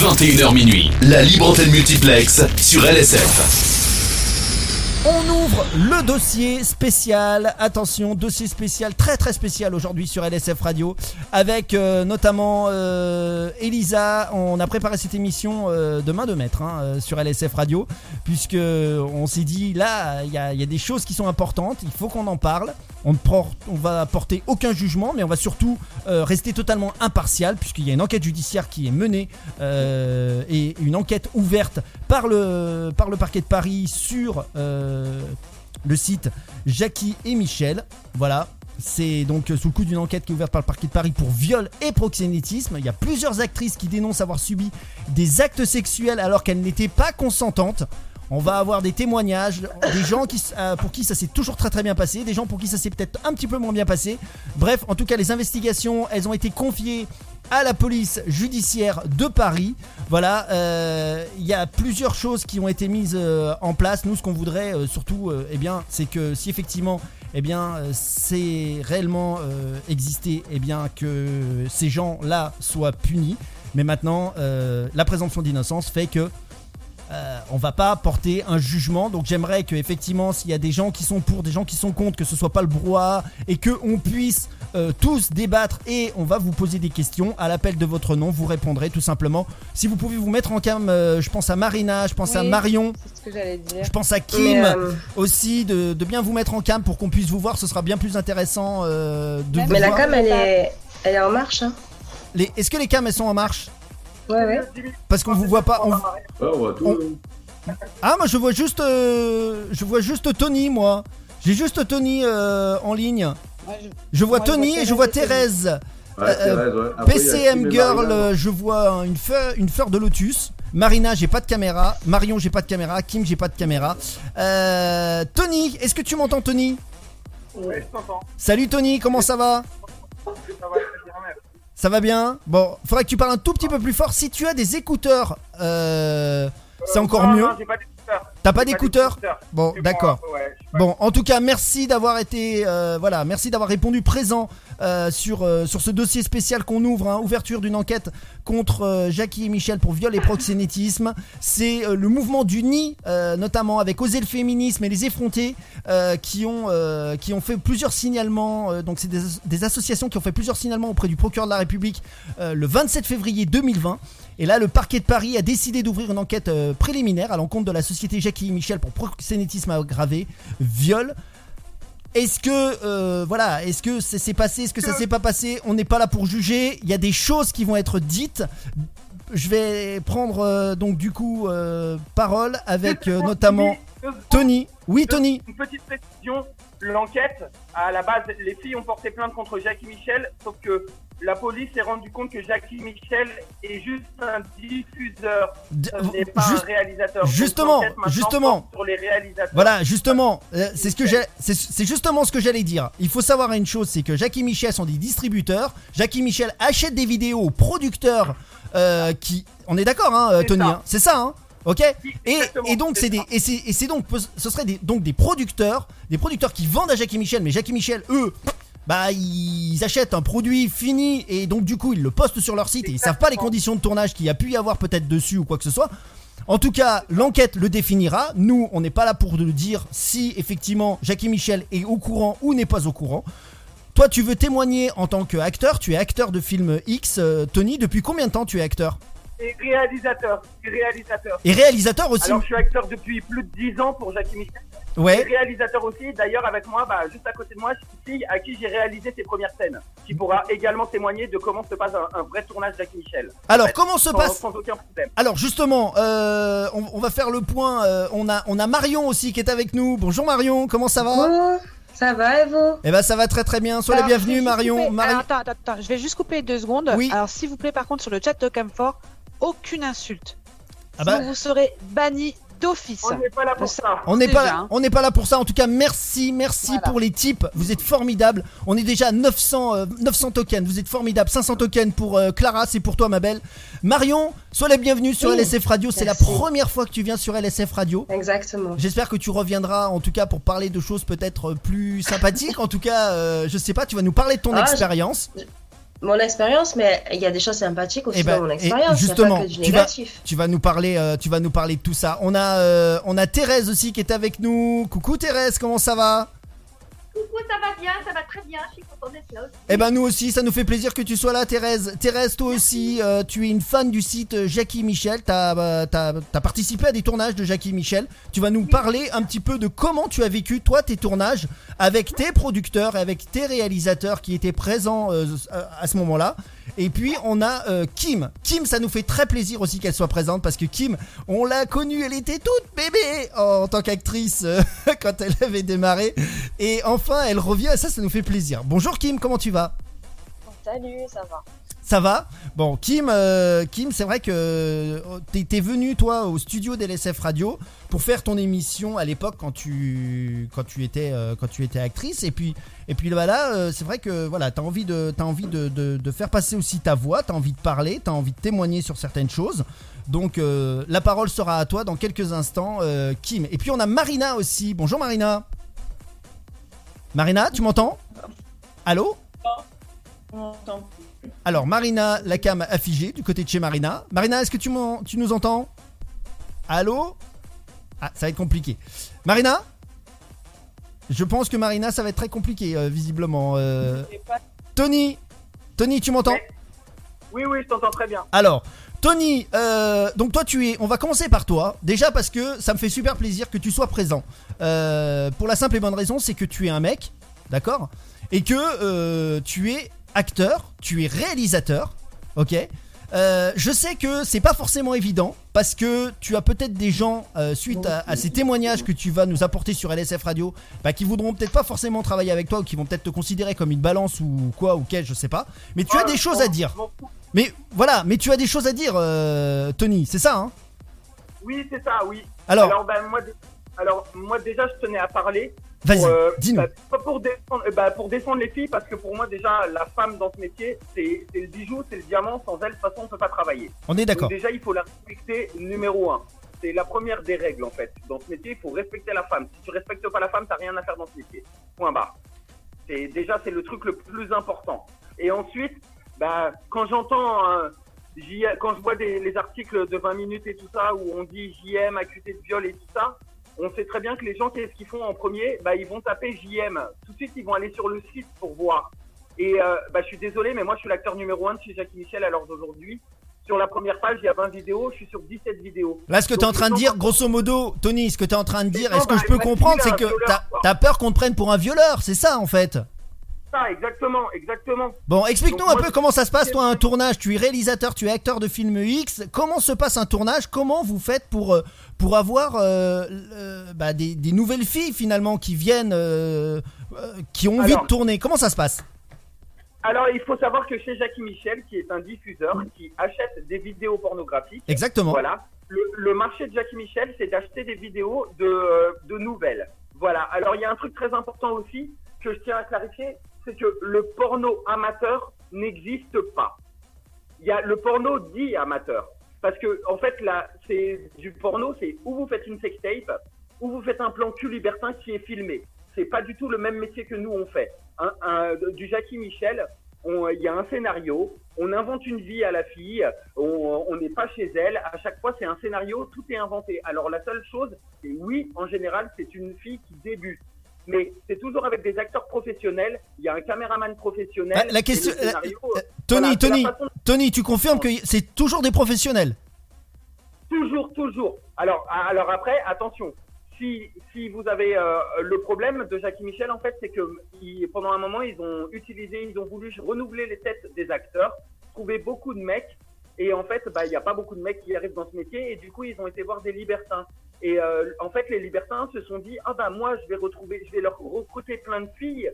21h minuit, la libre antenne multiplex sur LSF. On ouvre le dossier spécial, attention, dossier spécial, très très spécial aujourd'hui sur LSF Radio, avec euh, notamment euh, Elisa. On a préparé cette émission euh, de main de maître hein, sur LSF Radio, puisque on s'est dit là, il y a des choses qui sont importantes, il faut qu'on en parle. On ne va porter aucun jugement, mais on va surtout euh, rester totalement impartial, puisqu'il y a une enquête judiciaire qui est menée euh, et une enquête ouverte par le, par le parquet de Paris sur euh, le site Jackie et Michel. Voilà. C'est donc sous le coup d'une enquête qui est ouverte par le parquet de Paris pour viol et proxénétisme. Il y a plusieurs actrices qui dénoncent avoir subi des actes sexuels alors qu'elles n'étaient pas consentantes. On va avoir des témoignages, des gens euh, pour qui ça s'est toujours très très bien passé, des gens pour qui ça s'est peut-être un petit peu moins bien passé. Bref, en tout cas, les investigations, elles ont été confiées à la police judiciaire de Paris. Voilà, euh, il y a plusieurs choses qui ont été mises euh, en place. Nous, ce qu'on voudrait surtout, eh bien, c'est que si effectivement, eh bien, c'est réellement existé, eh bien, que ces gens-là soient punis. Mais maintenant, la présomption d'innocence fait que euh, on va pas porter un jugement. Donc j'aimerais que effectivement, s'il y a des gens qui sont pour, des gens qui sont contre, que ce soit pas le brouhaha et que on puisse euh, tous débattre et on va vous poser des questions à l'appel de votre nom. Vous répondrez tout simplement. Si vous pouvez vous mettre en cam, euh, je pense à Marina, je pense à. Marion, C'est ce que j'allais dire. je pense à Kim aussi de, de bien vous mettre en cam pour qu'on puisse vous voir. Ce sera bien plus intéressant de vous mais la voir. cam, elle est, elle est en marche. Hein. Est-ce que les cams elles sont en marche? Ouais, ouais. Parce qu'on vous voit pas. on- Ouais, on voit tout. On- Ah moi je vois juste euh, je vois juste Tony moi. J'ai juste Tony euh, en ligne. Je vois Tony et je vois Thérèse Euh. Après, a PCM Girl, Marina. euh, je vois une fleur, une fleur de lotus. Marina, j'ai pas de caméra. Marion, j'ai pas de caméra. Kim, j'ai pas de caméra. Euh, Tony, est-ce que tu m'entends, Tony? Ouais, je t'entends. Salut, Tony, comment ça va? Ça va très bien, merci. Ça va bien Bon, faudrait que tu parles un tout petit peu plus fort. Si tu as des écouteurs, euh, c'est encore non, mieux. non, j'ai pas d'écouteurs. T'as pas d'écouteurs Bon, d'accord. ouais. Bon, en tout cas, merci d'avoir été, euh, voilà, merci d'avoir répondu présent euh, sur euh, sur ce dossier spécial qu'on ouvre, hein, ouverture d'une enquête contre Jackie et Michel pour viol et proxénétisme. C'est le mouvement du nid, notamment avec Oser le féminisme et les effrontés, qui ont qui ont fait plusieurs signalements. donc c'est des, des associations qui ont fait plusieurs signalements auprès du procureur de la République le 27 février 2020. Et là, le parquet de Paris a décidé d'ouvrir une enquête euh, préliminaire à l'encontre de la société Jackie Michel pour proxénétisme aggravé, viol. Est-ce que euh, voilà, est-ce que ça s'est passé, est-ce que ça s'est pas passé? On n'est pas là pour juger. Il y a des choses qui vont être dites. Je vais prendre euh, donc du coup euh, parole avec notamment Tony. Oui, Tony. Une petite précision. L'enquête, à la base, les filles ont porté plainte contre Jackie Michel, sauf que la police s'est rendu compte que Jackie Michel est juste un diffuseur, n'est pas juste- un réalisateur. Justement, justement. Sur les réalisateurs. Voilà, justement, euh, c'est ce que j'ai, c'est justement ce que j'allais dire. Il faut savoir une chose, c'est que Jackie Michel sont des distributeurs. Jackie Michel achète des vidéos aux producteurs euh, qui, on est d'accord, hein, euh, Tony, hein, c'est ça, hein. Ok et, donc c'est des et c'est et c'est donc ce serait des donc des producteurs des producteurs qui vendent à Jackie Michel mais Jackie Michel eux bah ils achètent un produit fini et donc du coup ils le postent sur leur site et ils savent pas les conditions de tournage qu'il y a pu y avoir peut-être dessus ou quoi que ce soit en tout cas, l'enquête le définira. Nous, on n'est pas là pour le dire si effectivement Jackie Michel est au courant ou n'est pas au courant. Toi, tu veux témoigner en tant qu'acteur? Tu es acteur de film X. euh, Tony, depuis combien de temps tu es acteur? Et réalisateur. et réalisateur. Et réalisateur aussi Alors, je suis acteur depuis plus de 10 ans pour Jackie Michel. Et Ouais. réalisateur aussi. D'ailleurs, avec moi, bah, juste à côté de moi, c'est une fille à qui j'ai réalisé ses premières scènes, qui pourra également témoigner de comment se passe un, un vrai tournage Jackie Michel. Alors, comment se sans, passe sans aucun problème. Alors justement, euh, on, on va faire le point. euh, on a on a Marion aussi qui est avec nous. Bonjour Marion, comment ça va Oh, ça va et vous? Eh ben ça va très très bien. Sois la bienvenue Marion. Marion. Alors, attends, attends, attends, je vais juste couper deux secondes. Oui. Alors, s'il vous plaît, par contre, sur le chat de Camfort, aucune insulte. Ah bah- Sinon, vous serez banni d'office. On n'est pas là pour Ça-. On n'est pas, hein. on n'est pas là pour ça. En tout cas, merci, merci Voilà. pour les tips. Vous êtes formidables. On est déjà à 900, euh, 900 tokens. Vous êtes formidables. 500 tokens pour euh, Clara, c'est pour toi, ma belle. Marion, sois la bienvenue sur Oui. LSF Radio. C'est la première fois que tu viens sur LSF Radio. Exactement. J'espère que tu reviendras, en tout cas, pour parler de choses peut-être plus sympathiques. En tout cas, euh, je sais pas, tu vas nous parler de ton Ah, je- expérience. Mon expérience, mais il y a des choses sympathiques aussi Eh ben, dans mon expérience. Justement, pas que du tu vas- négatif. Tu vas nous parler, euh, tu vas nous parler de tout ça. On a, euh, on a Thérèse aussi qui est avec nous. Coucou Thérèse, comment ça va? Coucou, ça va bien, ça va très bien, je suis contente d'être là aussi. Eh ben nous aussi, ça nous fait plaisir que tu sois là, Thérèse. Thérèse, toi aussi, euh, tu es une fan du site euh, Jackie Michel. T'as euh, t'as participé à des tournages de Jackie Michel. Tu vas nous parler un petit peu de comment tu as vécu toi tes tournages avec tes producteurs et avec tes réalisateurs qui étaient présents euh, à ce moment-là. Et puis on a euh, Kim. Kim, ça nous fait très plaisir aussi qu'elle soit présente parce que Kim, on l'a connue, elle était toute bébé en tant qu'actrice euh, quand elle avait démarré. Et enfin, elle revient, et ça, ça nous fait plaisir. Bonjour Kim, comment tu vas? Salut, ça va. Ça va Bon, Kim, euh, Kim, c'est vrai que euh, t'es venu toi au studio d'LSF Radio pour faire ton émission à l'époque quand tu quand tu étais euh, quand tu étais actrice et puis et puis voilà, euh, c'est vrai que voilà, t'as envie de t'as envie de, de- faire passer aussi ta voix, t'as envie de parler, t'as envie de témoigner sur certaines choses. Donc la parole sera à toi dans quelques instants, Kim. Et puis on a Marina aussi. Bonjour Marina. Marina, tu m'entends? Allô? Alors Marina, la cam a figé du côté de chez Marina. Marina, est-ce que tu, nous entends? Allô? Ah, ça va être compliqué. Marina? Je pense que Marina, ça va être très compliqué, euh, visiblement. euh. Tony? Tony, tu m'entends? Oui, oui, je t'entends très bien. alors, Tony, euh, donc toi tu es, on va commencer par toi, déjà parce que ça me fait super plaisir que tu sois présent. Euh, pour la simple et bonne raison, c'est que tu es un mec, d'accord? Et que euh, tu es acteur, tu es réalisateur, ok Euh, je sais que c'est pas forcément évident parce que tu as peut-être des gens euh, suite à, à ces témoignages que tu vas nous apporter sur LSF Radio bah, qui voudront peut-être pas forcément travailler avec toi ou qui vont peut-être te considérer comme une balance ou quoi ou quel je sais pas mais tu as des choses à dire mais voilà, mais tu as des choses à dire, euh, Tony, c'est ça, hein Oui, c'est ça, oui. Alors, Alors, ben, moi, dé- alors, moi, déjà, je tenais à parler. Vas-y, pour, euh, dis-nous. bah, pas pour défendre, euh, bah, pour défendre les filles, parce que pour moi, déjà, la femme dans ce métier, c'est le bijou, c'est le diamant. Sans elle, de toute façon, on peut pas travailler. On est d'accord. Déjà, il faut la respecter numéro un. C'est la première des règles, en fait. Dans ce métier, il faut respecter la femme. Si tu respectes pas la femme, t'as rien à faire dans ce métier. Point barre. C'est déjà, c'est le truc le plus important. Et ensuite, bah, quand j'entends, euh, quand je vois des, les articles de 20 minutes et tout ça, où on dit JM accusé de viol et tout ça, on sait très bien que les gens, qu'est-ce qu'ils font en premier Bah, ils vont taper JM. Tout de suite, ils vont aller sur le site pour voir. Et euh, bah, je suis désolé, mais moi, je suis l'acteur numéro un de chez Jackie Michel à l'heure d'aujourd'hui. Sur la première page, il y a 20 vidéos, je suis sur 17 vidéos. Là, ce que tu es en train de dire, grosso modo, Tony, ce que tu es en train de dire, est-ce que je peux bah, comprendre, c'est que quoi. as peur qu'on te prenne pour un violeur, c'est ça, en fait? Ça, exactement, exactement. Bon, explique-nous un moi, peu comment ça se passe, toi, un tournage. Tu es réalisateur, tu es acteur de film X. Comment se passe un tournage? Comment vous faites pour, euh, pour avoir euh, euh, bah, des, des nouvelles filles, finalement, qui viennent, euh, qui ont envie Alors- de tourner? Comment ça se passe? Alors, il faut savoir que chez Jackie Michel, qui est un diffuseur qui achète des vidéos pornographiques, Exactement. Voilà. Le, le marché de Jackie Michel, c'est d'acheter des vidéos de, de nouvelles. Voilà. Alors, il y a un truc très important aussi que je tiens à clarifier, c'est que le porno amateur n'existe pas. Il y a le porno dit amateur. Parce que, en fait, là, c'est du porno, c'est où vous faites une sextape, ou vous faites un plan cul libertin qui est filmé. C'est pas du tout le même métier que nous on fait. Du Jackie Michel, il y a un scénario, on invente une vie à la fille, on n'est pas chez elle, à chaque fois c'est un scénario, tout est inventé. Alors la seule chose, c'est oui, en général, c'est une fille qui débute. Mais c'est toujours avec des acteurs professionnels, il y a un caméraman professionnel. Ah, La- question- euh, Tony, voilà, Tony, façon- Tony, tu confirmes que c'est toujours des professionnels? Toujours, toujours. Alors, alors après, attention. Si, si vous avez euh, le problème de Jackie Michel, en fait, c'est que pendant un moment, ils ont utilisé, ils ont voulu renouveler les têtes des acteurs, trouver beaucoup de mecs, et en fait, bah, il n'y a pas beaucoup de mecs qui arrivent dans ce métier, et du coup, ils ont été voir des libertins. Et euh, en fait, les libertins se sont dit, ah bah moi, je vais retrouver, je vais leur recruter plein de filles,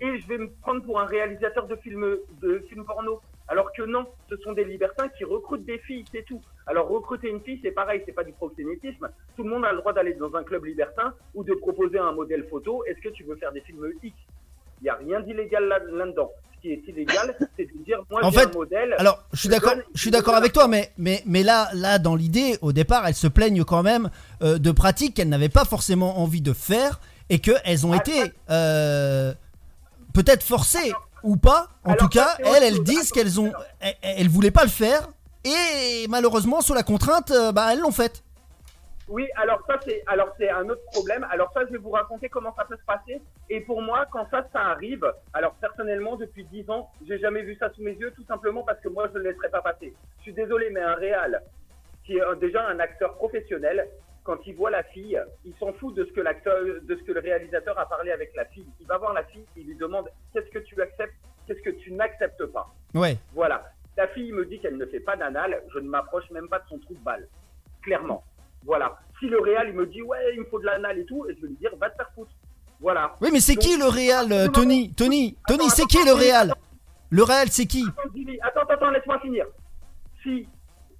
et je vais me prendre pour un réalisateur de films, de films porno. Alors que non, ce sont des libertins qui recrutent des filles, c'est tout. Alors recruter une fille, c'est pareil, c'est pas du proxénétisme. Tout le monde a le droit d'aller dans un club libertin ou de proposer un modèle photo. Est-ce que tu veux faire des films X? Il n'y a rien d'illégal là- là-dedans. Qui est illégal, c'est de dire moi En fait, un modèle. Alors, je suis d'accord, je suis avec toi, mais mais mais là, là, dans l'idée, au départ, elles se plaignent quand même euh, de pratiques qu'elles n'avaient pas forcément envie de faire et qu'elles ont Ah, été euh, peut-être forcées ou pas. En Alors, tout cas, elles, elles disent qu'elles ont, elles, elles voulaient pas le faire et malheureusement sous la contrainte, euh, bah elles l'ont fait. Oui, alors ça c'est alors c'est un autre problème. Alors ça je vais vous raconter comment ça peut se passer. Et pour moi, quand ça ça arrive, alors personnellement depuis 10 ans, j'ai jamais vu ça sous mes yeux, tout simplement parce que moi je ne le laisserai pas passer. Je suis désolé, mais un réal qui est déjà un acteur professionnel, quand il voit la fille, il s'en fout de ce que l'acteur, de ce que le réalisateur a parlé avec la fille. Il va voir la fille, il lui demande qu'est-ce que tu acceptes, qu'est-ce que tu n'acceptes pas? Ouais. Voilà. La fille me dit qu'elle ne fait pas d'anal, je ne m'approche même pas de son trou de balle. Clairement. Il me dit, ouais, il me faut de l'anal et tout, et je vais lui dire, va te faire foutre. Voilà. Oui, mais c'est qui le réal, euh, Tony Tony Tony, c'est qui le attends. Le réal, c'est qui? Attends, attends, attends, laisse-moi finir. Si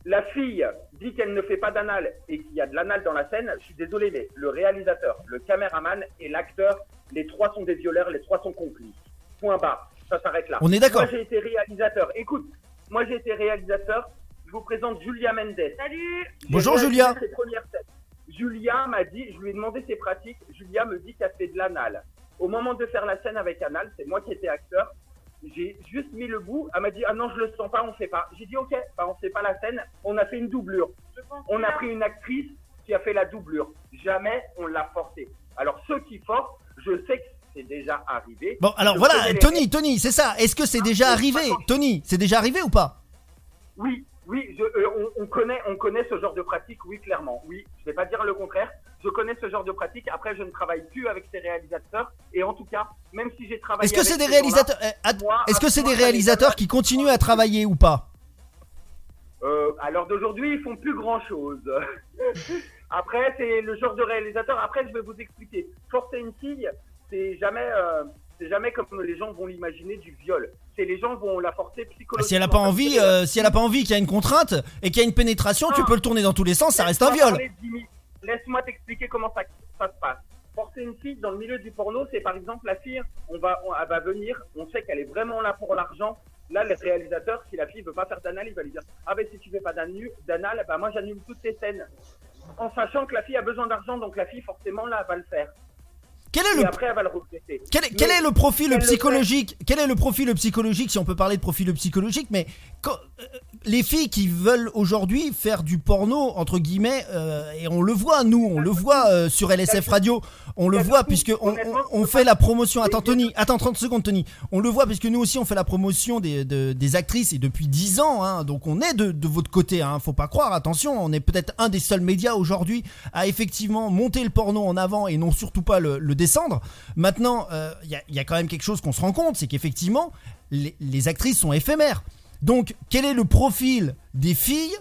la fille dit qu'elle ne fait pas d'anal et qu'il y a de l'anal dans la scène, je suis désolé, mais le réalisateur, le caméraman et l'acteur, les trois sont des violeurs, les trois sont complices. Point barre. Ça s'arrête là. On est d'accord. Moi, j'ai été réalisateur. Écoute, moi, j'ai été réalisateur. Je vous présente Julia Mendes. Salut Bonjour, Julia. ses premières scènes. Julia m'a dit, je lui ai demandé ses pratiques. Julia me dit qu'elle fait de l'anal. Au moment de faire la scène avec anal, c'est moi qui étais acteur. J'ai juste mis le bout. Elle m'a dit, ah non, je le sens pas, on fait pas. J'ai dit, ok, bah, on fait pas la scène. On a fait une doublure. On a pris une actrice qui a fait la doublure. Jamais on l'a forcé. Alors, ceux qui forcent, je sais que c'est déjà arrivé. Bon, alors Je voilà, les Tony, Tony, c'est ça. Est-ce que c'est déjà Ah, arrivé attends. Tony, c'est déjà arrivé ou pas? Oui, oui, je, euh, on, on connaît, on connaît ce genre de pratique, oui, clairement. Oui, je vais pas dire le contraire. Je connais ce genre de pratique. Après, je ne travaille plus avec ces réalisateurs. Et en tout cas, même si j'ai travaillé Est-ce que avec c'est des réalisateurs moi, Est-ce que c'est des réalisateurs qui continuent à travailler ou pas? Euh, à l'heure d'aujourd'hui, ils font plus grand-chose. Après, c'est le genre de réalisateur. Après, je vais vous expliquer. Forcer une fille, c'est jamais, euh, c'est jamais comme les gens vont l'imaginer du viol. C'est les gens vont la forcer psychologiquement. Bah, Si elle a pas envie, euh, si elle a pas envie qu'il y a une contrainte et qu'il y a une pénétration, tu peux le tourner dans tous les sens, ça reste un viol. Laisse-moi t'expliquer comment ça, ça se passe. Forcer une fille dans le milieu du porno, c'est par exemple la fille, on va, on- elle va venir, on sait qu'elle est vraiment là pour l'argent. Là, le réalisateur, si la fille veut pas faire d'anal, il va lui dire Ah ben si tu fais pas d'anal, bah moi j'annule toutes tes scènes. En sachant que la fille a besoin d'argent, donc la fille forcément là elle va le faire. Quel est Et le après elle va le regretter. Quel est, quel est le profil psychologique Quel est le profil psychologique si on peut parler de profil psychologique Mais quand- euh, les filles qui veulent aujourd'hui faire du porno entre guillemets euh, et on le voit nous, on le voit euh, sur LSF Radio, on le voit puisque on, fait la promotion. Attends Tony, attends 30 secondes Tony. On le voit puisque nous aussi on fait la promotion des, de- des actrices et depuis 10 ans. hein, donc on est de, votre côté. Hein, faut pas croire. Attention, on est peut-être un des seuls médias aujourd'hui à effectivement monter le porno en avant et non surtout pas le, descendre. Maintenant, euh, il y, a, quand même quelque chose qu'on se rend compte, c'est qu'effectivement, les actrices sont éphémères. Donc, quel est le profil des filles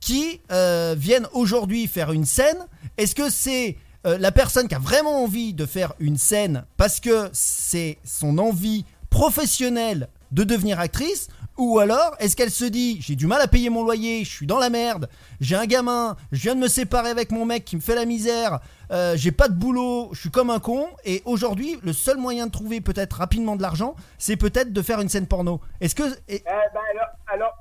qui euh, viennent aujourd'hui faire une scène? Est-ce que c'est euh, la personne qui a vraiment envie de faire une scène parce que c'est son envie professionnelle de devenir actrice ou alors est-ce qu'elle se dit j'ai du mal à payer mon loyer, je suis dans la merde, j'ai un gamin, je viens de me séparer avec mon mec qui me fait la misère, euh, j'ai pas de boulot, je suis comme un con et aujourd'hui le seul moyen de trouver peut-être rapidement de l'argent c'est peut-être de faire une scène porno. Est-ce que Eh ben alors, alors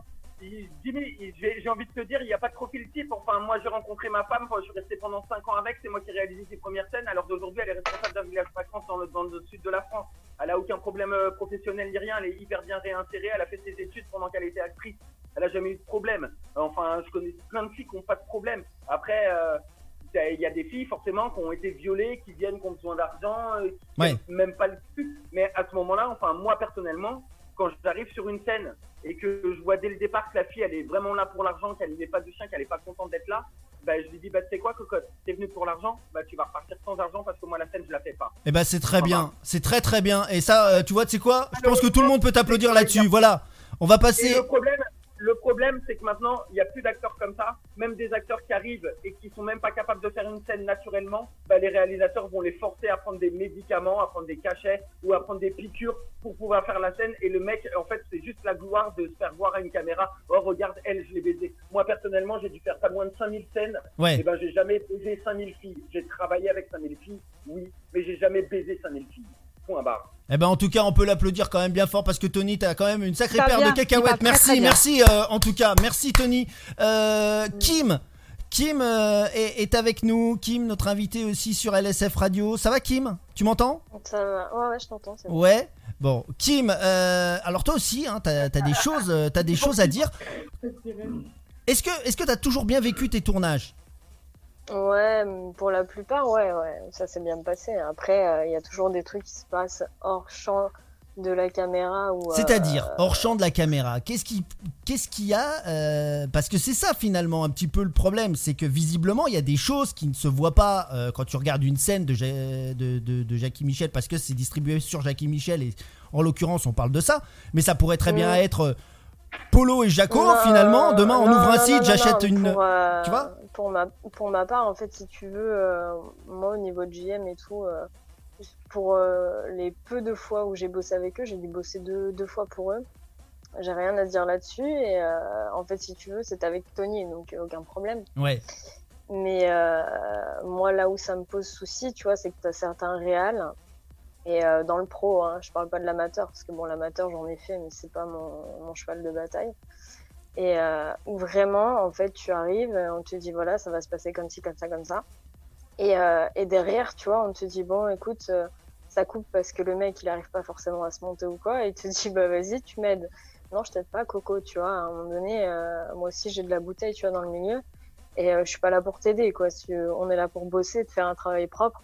j'ai envie de te dire, il n'y a pas de profil type. Enfin, moi, j'ai rencontré ma femme, je suis resté pendant 5 ans avec, c'est moi qui ai réalisé ses premières scènes. Alors d'aujourd'hui, elle est responsable d'un village vacances dans le, dans le sud de la France. Elle a aucun problème euh, professionnel ni rien, elle est hyper bien réinsérée, elle a fait ses études pendant qu'elle était actrice. Elle a jamais eu de problème. Enfin, je connais plein de filles qui n'ont pas de problème. Après, euh, il y a des filles forcément qui ont été violées, qui viennent, qui ont besoin d'argent, euh, qui Ouais. n'ont même pas le cul. Mais à ce moment-là, enfin moi personnellement, quand j'arrive sur une scène et que je vois dès le départ que la fille elle est vraiment là pour l'argent, qu'elle n'est pas du chien, qu'elle est pas contente d'être là, bah, je lui dis bah tu sais quoi cocotte, t'es venu pour l'argent, bah tu vas repartir sans argent parce que moi la scène je la fais pas. Eh ben c'est très bien, c'est très très bien. Et ça, euh, tu vois, tu sais quoi? Je pense que tout le monde peut t'applaudir là-dessus. Voilà, on va Et passer. le problème, le problème c'est que maintenant il y a plus d'acteurs comme ça, même des acteurs qui arrivent et qui sont même pas capables de faire une scène naturellement, bah, les réalisateurs vont les forcer à prendre des médicaments, à prendre des cachets ou à prendre des piqûres pour pouvoir faire la scène. Et le mec, en fait, c'est juste la gloire de se faire voir à une caméra. Oh, regarde, elle, je l'ai baisée. Moi, personnellement, j'ai dû faire pas moins de 5000 scènes. Ouais. Et ben, j'ai jamais baisé 5000 filles. J'ai travaillé avec 5000 filles, oui, mais j'ai jamais baisé 5000 filles. Point barre. Eh ben en tout cas, on peut l'applaudir quand même bien fort parce que Tony, t'as quand même une sacrée paire de cacahuètes. Merci, très merci. euh, en tout cas, merci Tony. Euh, Kim, Kim euh, est, est avec nous. Kim, notre invité aussi sur LSF Radio. Ça va, Kim? Tu m'entends? Ça va. Ouais, ouais, je t'entends. c'est bon. Ouais. Bon, Kim, euh, alors toi aussi, hein, t'as as des choses, t'as des choses à dire. Est-ce que, est-ce que t'as toujours bien vécu tes tournages? Ouais, pour la plupart, ouais, ouais, ça s'est bien passé. Après, euh, il y a toujours des trucs qui se passent hors champ de la caméra ou. euh, C'est-à-dire hors champ de la caméra. Qu'est-ce qui, qu'est-ce qu'il y a euh, Parce que c'est ça finalement un petit peu le problème, c'est que visiblement il y a des choses qui ne se voient pas euh, quand tu regardes une scène de, Ja- de, de- de Jackie Michel, parce que c'est distribué sur Jackie Michel et en l'occurrence on parle de ça, mais ça pourrait très bien Ouais. être Polo et Jaco finalement. Demain on non, ouvre un non, site, j'achète une. Pour, tu vois? Pour ma, pour ma part, en fait, si tu veux, euh, moi, au niveau de JM et tout, euh, pour euh, les peu de fois où j'ai bossé avec eux, j'ai dû bosser deux, deux fois pour eux. J'ai rien à dire là-dessus. Et en fait, si tu veux, c'est avec Tony, donc aucun problème. Ouais. Mais moi, là où ça me pose souci, tu vois, c'est que tu as certains réals. Et dans le pro, hein, je parle pas de l'amateur, parce que bon, l'amateur, j'en ai fait, mais c'est pas mon, mon cheval de bataille. Et euh, où vraiment, en fait, tu arrives, euh, on te dit, voilà, ça va se passer comme ci, comme ça, comme ça. Et, euh, et derrière, tu vois, on te dit, bon, écoute, euh, ça coupe parce que le mec, il arrive pas forcément à se monter ou quoi. Et il te dit, bah vas-y, tu m'aides. Non, je t'aide pas, Coco, tu vois. À un moment donné, moi aussi, j'ai de la bouteille, tu vois, dans le milieu. Et je suis pas là pour t'aider, quoi. Si, on est là pour bosser, de faire un travail propre.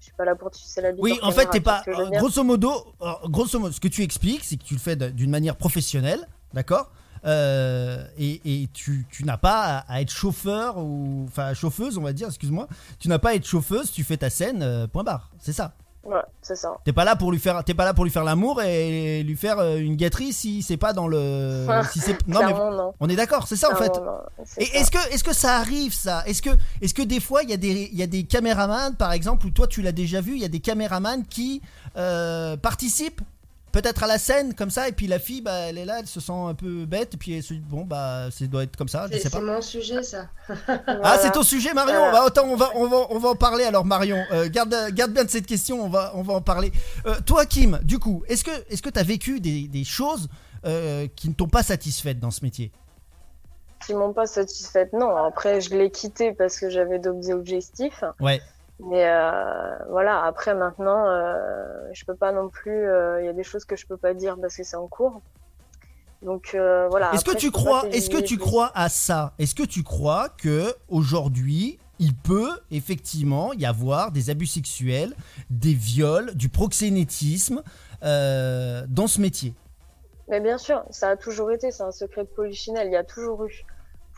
Je suis pas là pour sais la Oui, en fait, t'es pas. grosso modo, grosso modo, ce que tu expliques, c'est que tu le fais d'une manière professionnelle, d'accord? Euh, et, et tu, tu n'as pas à, à être chauffeur ou enfin chauffeuse, on va dire. Excuse-moi. Tu n'as pas à être chauffeuse. Tu fais ta scène. euh, point barre. C'est ça. Ouais, c'est ça. T'es pas là pour lui faire. T'es pas là pour lui faire l'amour et lui faire euh, une gâterie si c'est pas dans le. si. Non mais non. on est d'accord. C'est ça en fait. Non. C'est Et est-ce que, est-ce que ça arrive ça? Est-ce que, est-ce que des fois il y a des, il y a des caméramans par exemple, ou toi tu l'as déjà vu, il y a des caméramans qui euh, participent peut-être à la scène comme ça, et puis la fille, bah, elle est là, elle se sent un peu bête, et puis elle se dit bon bah ça doit être comme ça, je C'est sais pas. c'est mon sujet, ça. Ah c'est ton sujet Marion. Voilà. Bah, attends, on va, on va, on va en parler alors Marion. Euh, garde, garde bien de cette question, on va, on va en parler. Euh, toi Kim, du coup, est-ce que, est-ce que t'as vécu des, des choses euh, qui ne t'ont pas satisfaites dans ce métier? Qui m'ont pas satisfaite, non. Après, je l'ai quitté parce que j'avais d'autres objectifs. Ouais. Mais euh, voilà, après maintenant, euh, je peux pas non plus. euh, Il y a des choses que je peux pas dire parce que c'est en cours. Donc euh, voilà. Est-ce que tu crois, est-ce que tu crois à ça? Est-ce que tu crois que aujourd'hui il peut effectivement y avoir des abus sexuels, des viols, du proxénétisme euh, dans ce métier? Mais bien sûr, ça a toujours été, c'est un secret de polichinelle. Il y a toujours eu,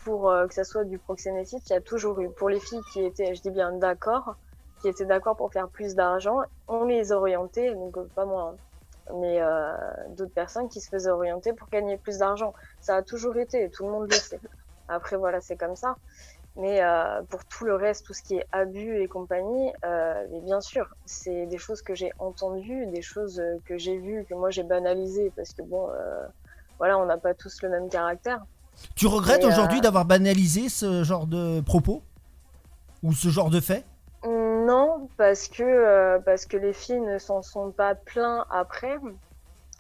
pour euh, que ça soit du proxénétisme, il y a toujours eu. Pour les filles qui étaient, je dis bien d'accord, qui étaient d'accord pour faire plus d'argent, on les orientait, donc euh, pas moi, hein, mais euh, d'autres personnes qui se faisaient orienter pour gagner plus d'argent. Ça a toujours été, tout le monde le sait. Après, voilà, c'est comme ça. Mais euh, pour tout le reste, tout ce qui est abus et compagnie, euh, mais bien sûr, c'est des choses que j'ai entendues, des choses que j'ai vues, que moi j'ai banalisées, parce que bon, voilà, on n'a pas tous le même caractère. Tu regrettes aujourd'hui d'avoir banalisé ce genre de propos? Ou ce genre de fait? Non, parce que euh, parce que les filles ne s'en sont pas plaints après.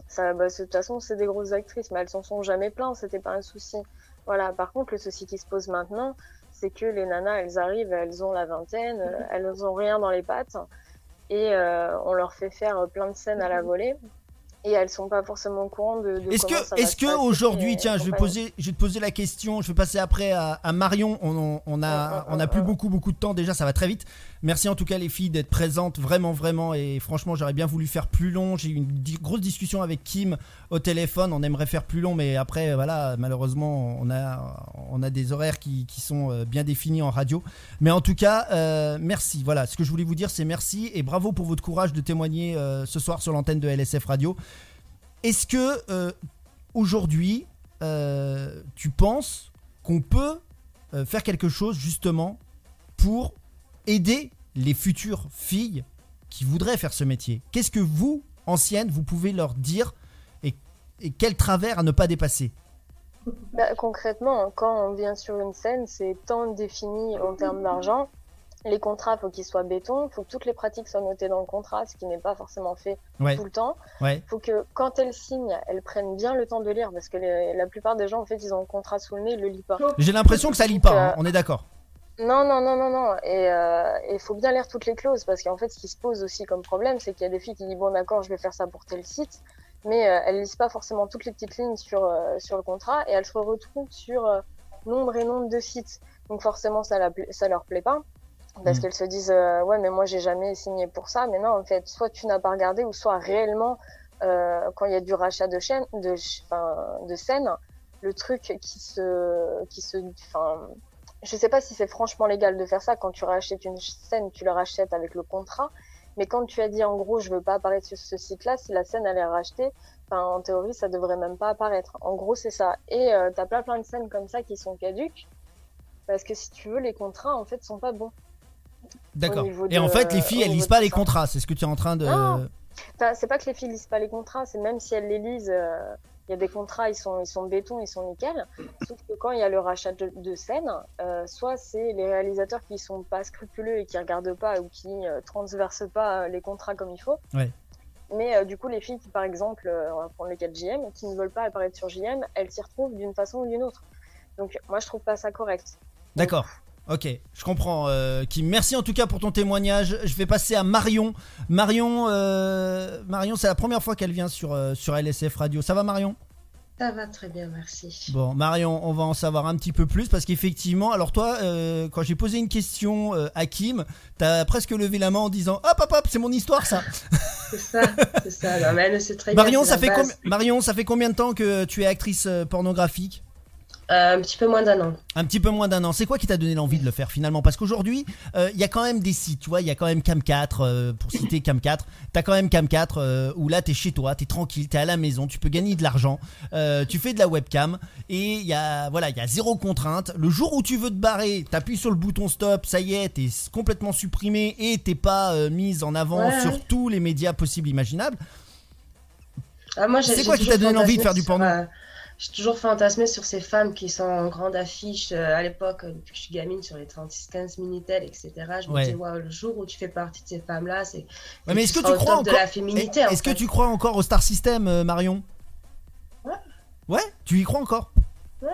Ça, bah, de toute façon, c'est des grosses actrices, mais elles s'en sont jamais plaintes, c'était pas un souci. Voilà. Par contre, le souci qui se pose maintenant, c'est que les nanas, elles arrivent, elles ont la vingtaine, euh, elles ont rien dans les pattes, et euh, on leur fait faire plein de scènes à la volée, et elles sont pas forcément au courant de. de Est-ce que, est-ce que aujourd'hui, et tiens, je vais poser, je vais te poser la question, je vais passer après à, à Marion. On, on- on a, on a plus beaucoup, beaucoup de temps déjà, ça va très vite. Merci en tout cas les filles d'être présentes, vraiment, vraiment. Et franchement, j'aurais bien voulu faire plus long. J'ai eu une grosse discussion avec Kim au téléphone. On aimerait faire plus long, mais après, voilà, malheureusement, on a, on a des horaires qui, sont euh, bien définis en radio. Mais en tout cas, euh, merci. Voilà, ce que je voulais vous dire, c'est merci et bravo pour votre courage de témoigner euh, ce soir sur l'antenne de LSF Radio. Est-ce que aujourd'hui, tu penses qu'on peut faire quelque chose justement pour aider les futures filles qui voudraient faire ce métier Qu'est-ce que vous, anciennes, vous pouvez leur dire et, et quel travers à ne pas dépasser Bah, concrètement, quand on vient sur une scène, c'est tant défini en termes d'argent. Les contrats, faut qu'ils soient béton, faut que toutes les pratiques soient notées dans le contrat, ce qui n'est pas forcément fait Ouais, tout le temps. ouais. faut que quand elles signent, elles prennent bien le temps de lire, parce que les- la plupart des gens, en fait, ils ont le contrat sous le nez, ils le lisent pas. J'ai l'impression que ça lit pas, hein, on est d'accord. Non, non, non, non, non. Et euh, il faut bien lire toutes les clauses parce qu'en fait, ce qui se pose aussi comme problème, c'est qu'il y a des filles qui disent bon, d'accord, je vais faire ça pour tel site, mais euh, elles lisent pas forcément toutes les petites lignes sur euh, sur le contrat et elles se retrouvent sur euh, nombre et nombre de sites. Donc forcément, ça, la, ça leur plaît pas parce Mm. qu'elles se disent euh, ouais, mais moi, j'ai jamais signé pour ça. Mais non, en fait, soit tu n'as pas regardé ou soit réellement, euh, quand il y a du rachat de chaîne, de, de scène, le truc qui se, qui se, enfin, je sais pas si c'est franchement légal de faire ça. Quand tu rachètes une scène, tu la rachètes avec le contrat. Mais quand tu as dit en gros, je veux pas apparaître sur ce site-là, si la scène elle est rachetée, enfin, en théorie, ça devrait même pas apparaître. En gros, c'est ça. Et euh, t'as plein plein de scènes comme ça qui sont caduques. Parce que si tu veux, les contrats en fait sont pas bons. D'accord. Et en fait, les filles, elles lisent pas les ça. contrats. C'est ce que tu es en train de. Non. Enfin, c'est pas que les filles lisent pas les contrats, c'est même si elles les lisent, euh, il y a des contrats, ils sont, ils sont béton, ils sont nickel. Sauf que quand il y a le rachat de, de scènes, euh, soit c'est les réalisateurs qui sont pas scrupuleux et qui regardent pas ou qui euh, transversent pas euh, les contrats comme il faut. Ouais. Mais euh, du coup, les filles qui, par exemple, on va prendre le cas de JM, qui ne veulent pas apparaître sur JM, elles s'y retrouvent d'une façon ou d'une autre. Donc, moi, je trouve pas ça correct. D'accord. Ok, je comprends. Euh, Kim, merci en tout cas pour ton témoignage. Je vais passer à Marion. Marion, euh, Marion, c'est la première fois qu'elle vient sur euh, sur LSF Radio. Ça va, Marion? Ça va très bien, merci. Bon, Marion, on va en savoir un petit peu plus parce qu'effectivement, alors toi, euh, quand j'ai posé une question euh, à Kim, t'as presque levé la main en disant hop hop hop, c'est mon histoire ça. C'est ça, c'est ça. Non, mais elle le sait très bien. Marion, ça fait combien Marion, ça fait combien de temps que tu es actrice pornographique? Euh, Un petit peu moins d'un an. Un petit peu moins d'un an. C'est quoi qui t'a donné l'envie de le faire finalement? Parce qu'aujourd'hui, euh, il y a quand même des sites, tu vois, il y a quand même Cam 4, euh, pour citer Cam 4. T'as quand même Cam 4 euh, où là t'es chez toi, t'es tranquille, t'es à la maison, tu peux gagner de l'argent, tu fais de la webcam et il y a voilà, il y a zéro contrainte. Le jour où tu veux te barrer, t'appuies sur le bouton stop, ça y est, t'es complètement supprimé et t'es pas mise en avant Ouais, sur tous les médias possibles imaginables. Ah, moi, C'est quoi qui t'a donné l'envie de faire du porno? J'ai toujours fantasmé sur ces femmes qui sont en grande affiche euh, à l'époque, euh, depuis que je suis gamine, sur les 36-15 Minitel, etc. Je me Ouais. dis, waouh, le jour où tu fais partie de ces femmes-là, c'est. Ouais, mais est-ce que tu crois de encore la féminité. en Est-ce que tu crois encore au Star System, euh, Marion? Ouais. Ouais, tu y crois encore? Ouais.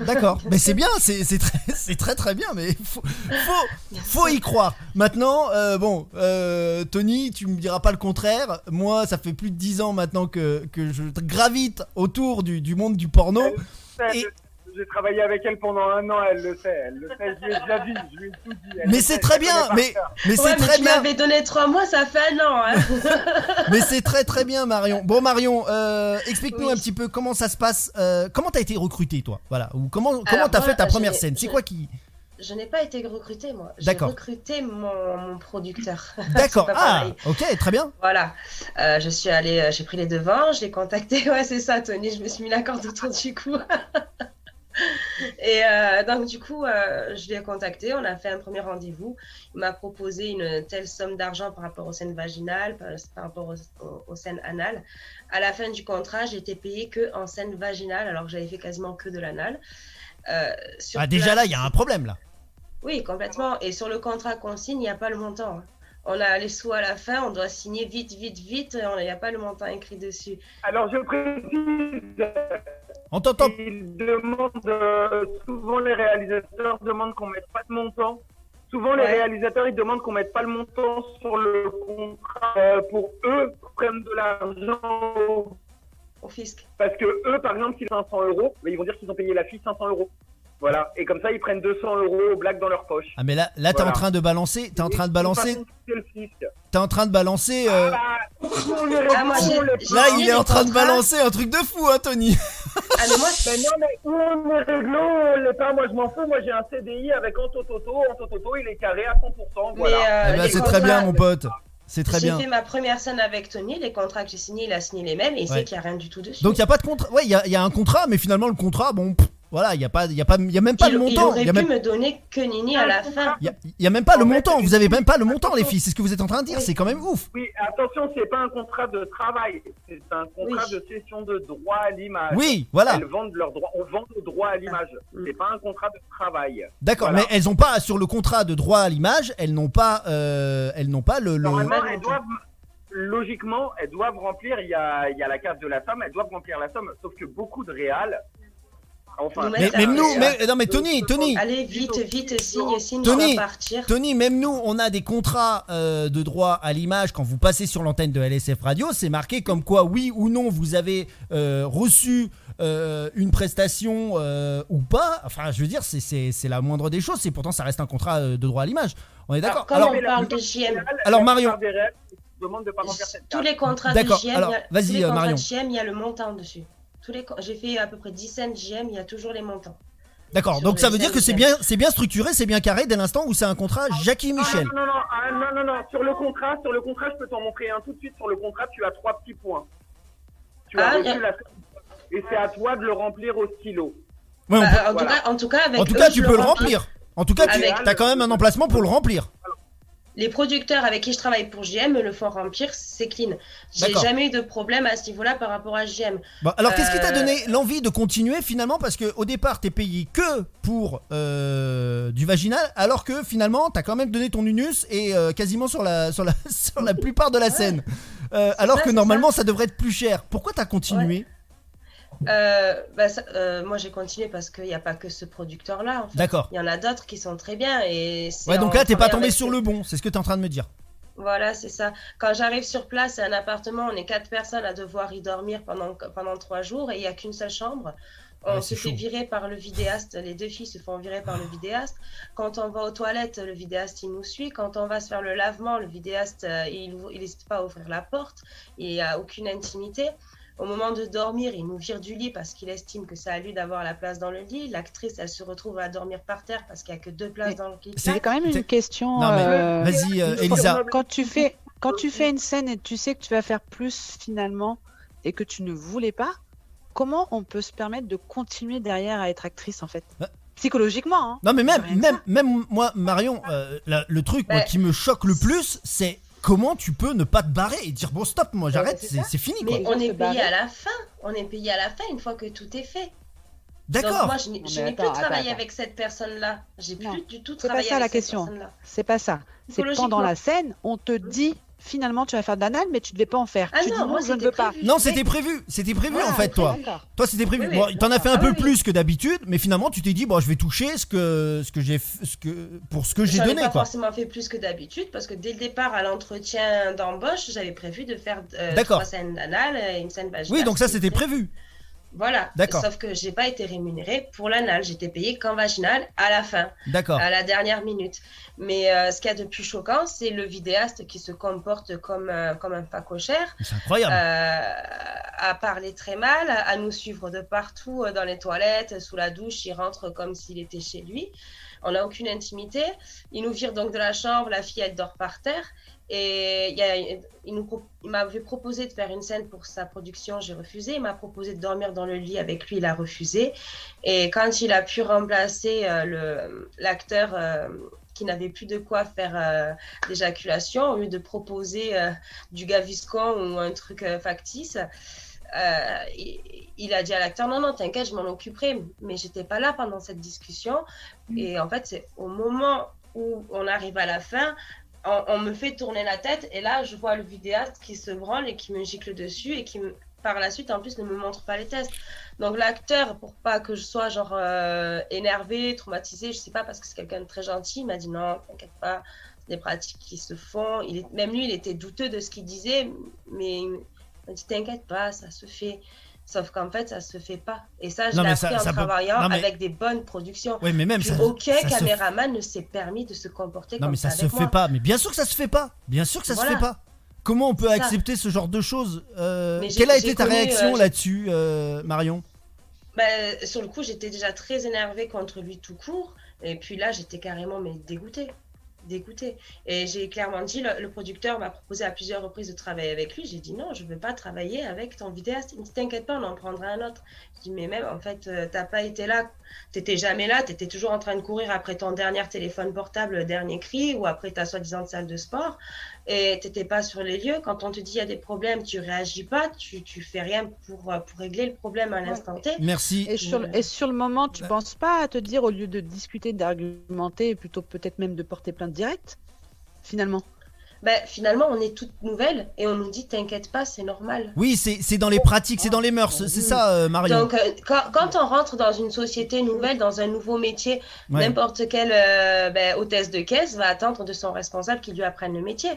D'accord, mais c'est bien, c'est très, c'est très très bien, mais faut, faut, faut y croire. Maintenant, euh, bon, euh, Tony, tu me diras pas le contraire. Moi, ça fait plus de 10 ans maintenant que, que je gravite autour du, du monde du porno. Elle- Et- J'ai travaillé avec elle pendant un an, elle le sait, elle le sait, je lui ai déjà dit, je lui ai tout dit. elle Mais c'est très bien, mais, mais Ouais, c'est mais très tu bien. m'avais donné trois mois, ça fait un an. Hein. Mais c'est très très bien, Marion. Bon, Marion, euh, explique-nous Oui. un petit peu comment ça se passe. Euh, comment t'as été recrutée, toi? Voilà. Ou comment comment t'as fait ta première scène? C'est quoi qui Je n'ai pas été recrutée, moi. J'ai recruté mon, mon producteur. D'accord. Ah, ok, très bien. Voilà, Euh, je suis allée, euh, j'ai pris les devants, je l'ai contacté. Ouais, c'est ça, Tony, je me suis mis la corde autour du cou. Et euh, donc, du coup, euh, je l'ai contacté, on a fait un premier rendez-vous. Il m'a proposé une telle somme d'argent par rapport aux scènes vaginales, par, par rapport aux, aux- aux scènes anales. À la fin du contrat, j'ai été payée que en scène vaginale, alors que j'avais fait quasiment que de l'anal. Euh, Ah, déjà place- là, il y a un problème là. oui, complètement. Et sur le contrat qu'on signe, il n'y a pas le montant. hein. On a les sous à la fin, on doit signer vite, vite, vite. Il n'y a pas le montant écrit dessus. Alors je précise, On t'entend. ils demandent, euh, souvent les réalisateurs demandent qu'on mette pas de montant. Souvent les réalisateurs ils demandent qu'on mette pas le montant sur le contrat euh, pour eux prennent de l'argent au- Au fisc. parce que eux par exemple s'ils ont 500 euros, mais ils vont dire qu'ils ont payé la fille 500 euros. Voilà et comme ça ils prennent 200 euros au black dans leur poche. Ah, mais là, là, t'es Voilà. en train de balancer. T'es en train de balancer. T'es en train de balancer. euh, Ah, bah, Ah, moi, j'ai- j'ai- Là, il est en train de balancer un truc de fou, hein, Tony. Ah, mais moi, Ben non, mais où on est réglo, on l'est pas, moi je m'en fous, moi j'ai un CDI avec Antototo, Antototo il est carré à 100%, voilà. euh, Eh ben, c'est très bien, mon pote. C'est très J'ai bien. fait ma première scène avec Tony. Les contrats que j'ai signés, il a signé les mêmes et il Ouais. sait qu'il n'y a rien du tout dessus. Donc, il y a pas de contrat. Ouais, il y a, il y a un contrat, mais finalement, le contrat, bon, pff, voilà, il y a pas, il y a pas, il y a même pas il, le il montant. aurait Il y a pu même, me donner que Nini à la fin. il y a, il y a même pas le fait, montant. Vous avez même pas le montant, les filles. C'est ce que vous êtes en train de dire. Oui. C'est quand même ouf. Oui, attention, c'est pas un contrat de travail, c'est un contrat Oui. de cession de droit à l'image. Oui, voilà. Elles vendent leurs droits, on vend le droit à l'image, Mm. c'est pas un contrat de travail. D'accord, Voilà. mais elles ont pas sur le contrat de droit à l'image, elles n'ont pas, euh, elles n'ont pas le. le- Normalement, le elles montant. doivent, logiquement, elles doivent remplir, il y a, il y a la case de la somme, elles doivent remplir la somme, sauf que beaucoup de réals Enfin, Mais même nous, pression. mais, non mais Tony, Tony, Allez, vite, vite, signe, signe, Tony. on va partir. Tony, même nous, on a des contrats euh, de droit à l'image quand vous passez sur l'antenne de LSF Radio. C'est marqué comme quoi, oui ou non, vous avez euh, reçu euh, une prestation euh, ou pas. Enfin, je veux dire, c'est- la moindre des choses. C'est pourtant, ça reste un contrat euh, de droit à l'image. On est d'accord Alors, on parle de JM, alors, Marion. Tous les contrats de alors, JM, il y a le montant dessus. Tous les, j'ai fait à peu près 10 cents JM, il y a toujours les montants. d'accord. Donc ça veut dire que c'est bien, c'est bien structuré, c'est bien carré dès l'instant où c'est un contrat Jackie Michel. Non, non, non, ah, non, non, non, sur le contrat, sur le contrat, je peux t'en montrer un tout de suite. Sur le contrat, tu as trois petits points. Tu as Ah, et c'est à toi de le remplir au stylo. Bah, peut- en, voilà. tout cas, en tout cas, avec en tout eux, cas, tu peux le remplir. En tout cas, tu as quand même un emplacement pour le remplir. Les producteurs avec qui je travaille pour me le font remplir, c'est clean. J'ai jamais eu de problème à ce niveau-là par rapport à JM. Bon, alors, qu'est-ce qui t'a Euh, donné l'envie de continuer finalement? Parce que au départ, t'es payé que pour euh, du vaginal, alors que finalement, t'as quand même donné ton unus et euh, quasiment sur la, sur, la, sur la plupart de la scène. Alors que normalement, ça. devrait être plus cher. Pourquoi t'as continué? Euh, bah, ça- euh, moi, j'ai continué parce qu'il n'y a pas que ce producteur-là. en fait. D'accord. Il y en a d'autres qui sont très bien. Et Ouais, donc là, t'es pas tombé sur le bon. C'est ce que t'es en train de me dire. Voilà, c'est ça. Quand j'arrive sur place, c'est un appartement, on est quatre personnes à devoir y dormir pendant, pendant trois jours et il n'y a qu'une seule chambre. On Ouais, se fait chaud. virer par le vidéaste, les deux filles se font virer par le vidéaste. Quand on va aux toilettes, le vidéaste il nous suit. Quand on va se faire le lavement, le vidéaste euh, il n'hésite pas à ouvrir la porte. Il n'y a aucune intimité. Au moment de dormir, il nous vire du lit parce qu'il estime que c'est à lui d'avoir la place dans le lit. L'actrice, elle se retrouve à dormir par terre parce qu'il n'y a que deux places Mais dans le lit. C'est quand même une question. Non, mais euh, Vas-y, euh, quand- Elisa. Quand tu fais quand tu fais une scène et tu sais que tu vas faire plus finalement et que tu ne voulais pas, comment on peut se permettre de continuer derrière à être actrice en fait? Bah. Psychologiquement, hein. Non, mais même, même, ça. même moi, Marion, euh, la- le truc moi, Ouais. qui me choque le plus, c'est comment tu peux ne pas te barrer et dire bon, stop, moi j'arrête, c'est fini quoi. Mais Les on est payé à la fin. On est payé à la fin une fois que tout est fait. D'accord. moi, je n'ai plus attends, travaillé attends, avec cette personne-là. J'ai plus du tout c'est pas travaillé ça, la avec cette question. C'est pas ça. C'est pendant la scène, on te dit finalement tu vas faire de l'anal, mais tu devais pas en faire. Ah tu non, dis non, moi, je ne c'était veux pas. prévu. Non, c'était prévu, c'était prévu en fait, toi. Toi, c'était prévu. Oui, Bon, oui. t'en as fait un Ah peu oui, oui. plus que d'habitude, mais finalement, tu t'es dit bon, je vais toucher ce que ce que j'ai ce que pour ce que j'ai donné pas quoi. forcément fait plus que d'habitude parce que dès le départ à l'entretien d'embauche, j'avais prévu de faire euh, D'accord. trois scènes d'anal et une scène vaginale. Oui, donc ça c'était était- prévu. Voilà. D'accord. Sauf que j'ai pas été rémunérée pour l'anal. J'étais payée qu'en vaginal à la fin, D'accord. à la dernière minute. Mais euh, ce qu'il y a de plus choquant, c'est le vidéaste qui se comporte comme, euh, comme un facochère. C'est incroyable. euh, à parler très mal, à nous suivre de partout, dans les toilettes, sous la douche, il rentre comme s'il était chez lui. On n'a aucune intimité. Il nous vire donc de la chambre, la fille elle dort par terre. Et il, il m'avait proposé de faire une scène pour sa production, j'ai refusé. Il m'a proposé de dormir dans le lit avec lui, il a refusé. Et quand il a pu remplacer euh, l'acteur euh, qui n'avait plus de quoi faire euh, d'éjaculation, au lieu de proposer euh, du gaviscon ou un truc factice, euh, il, a dit à l'acteur non non t'inquiète je m'en occuperai. Mais j'étais pas là pendant cette discussion. Et en fait c'est au moment où on arrive à la fin on, on me fait tourner la tête. Et là je vois le vidéaste qui se branle et qui me gicle dessus et qui me, par la suite en plus ne me montre pas les tests. Donc l'acteur pour pas que je sois genre euh, énervé traumatisé je sais pas parce que c'est quelqu'un de très gentil il m'a dit non t'inquiète pas des pratiques qui se font. Il est, même lui il était douteux de ce qu'il disait mais m'a dit t'inquiète pas ça se fait sauf qu'en fait ça se fait pas et ça je Non, l'ai appris ça- en ça peut- travaillant non, mais- avec des bonnes productions Oui, mais même ça. aucun ça se- caméraman ne s'est permis de se comporter Non, comme mais ça ça se fait pas. Mais bien sûr que ça se fait pas. Bien sûr que ça se fait pas. Comment on peut ça. accepter ce genre de choses Euh, Quelle a été ta connu, réaction euh, là-dessus, euh, Marion? Ben, sur le coup, j'étais déjà très énervée contre lui tout court. Et puis là, j'étais carrément mais dégoûtée. Dégoûtée. Et j'ai clairement dit, le, le producteur m'a proposé à plusieurs reprises de travailler avec lui. J'ai dit non, je veux pas travailler avec ton vidéaste. Il me dit t'inquiète pas, on en prendra un autre. Je dis mais même en fait, euh, t'as pas été là, t'étais jamais là, t'étais toujours en train de courir après ton dernier téléphone portable, le dernier cri, ou après ta soi-disant salle de sport. Et t'étais pas sur les lieux. Quand on te dit il y a des problèmes, tu réagis pas, tu, tu fais rien pour, euh, pour régler le problème à l'instant T. Merci. Et sur, le- et sur le moment, tu Bah. penses pas à te dire, au lieu de discuter, d'argumenter, plutôt peut-être même de porter plainte directe, finalement ben, finalement, on est toute nouvelle et on nous dit t'inquiète pas, c'est normal. Oui, c'est c'est dans les pratiques, c'est dans les mœurs, c'est ça, euh, Marion. Donc, euh, quand, quand on rentre dans une société nouvelle, dans un nouveau métier, Ouais. n'importe quelle euh, ben, hôtesse de caisse va attendre de son responsable qu'il lui apprenne le métier.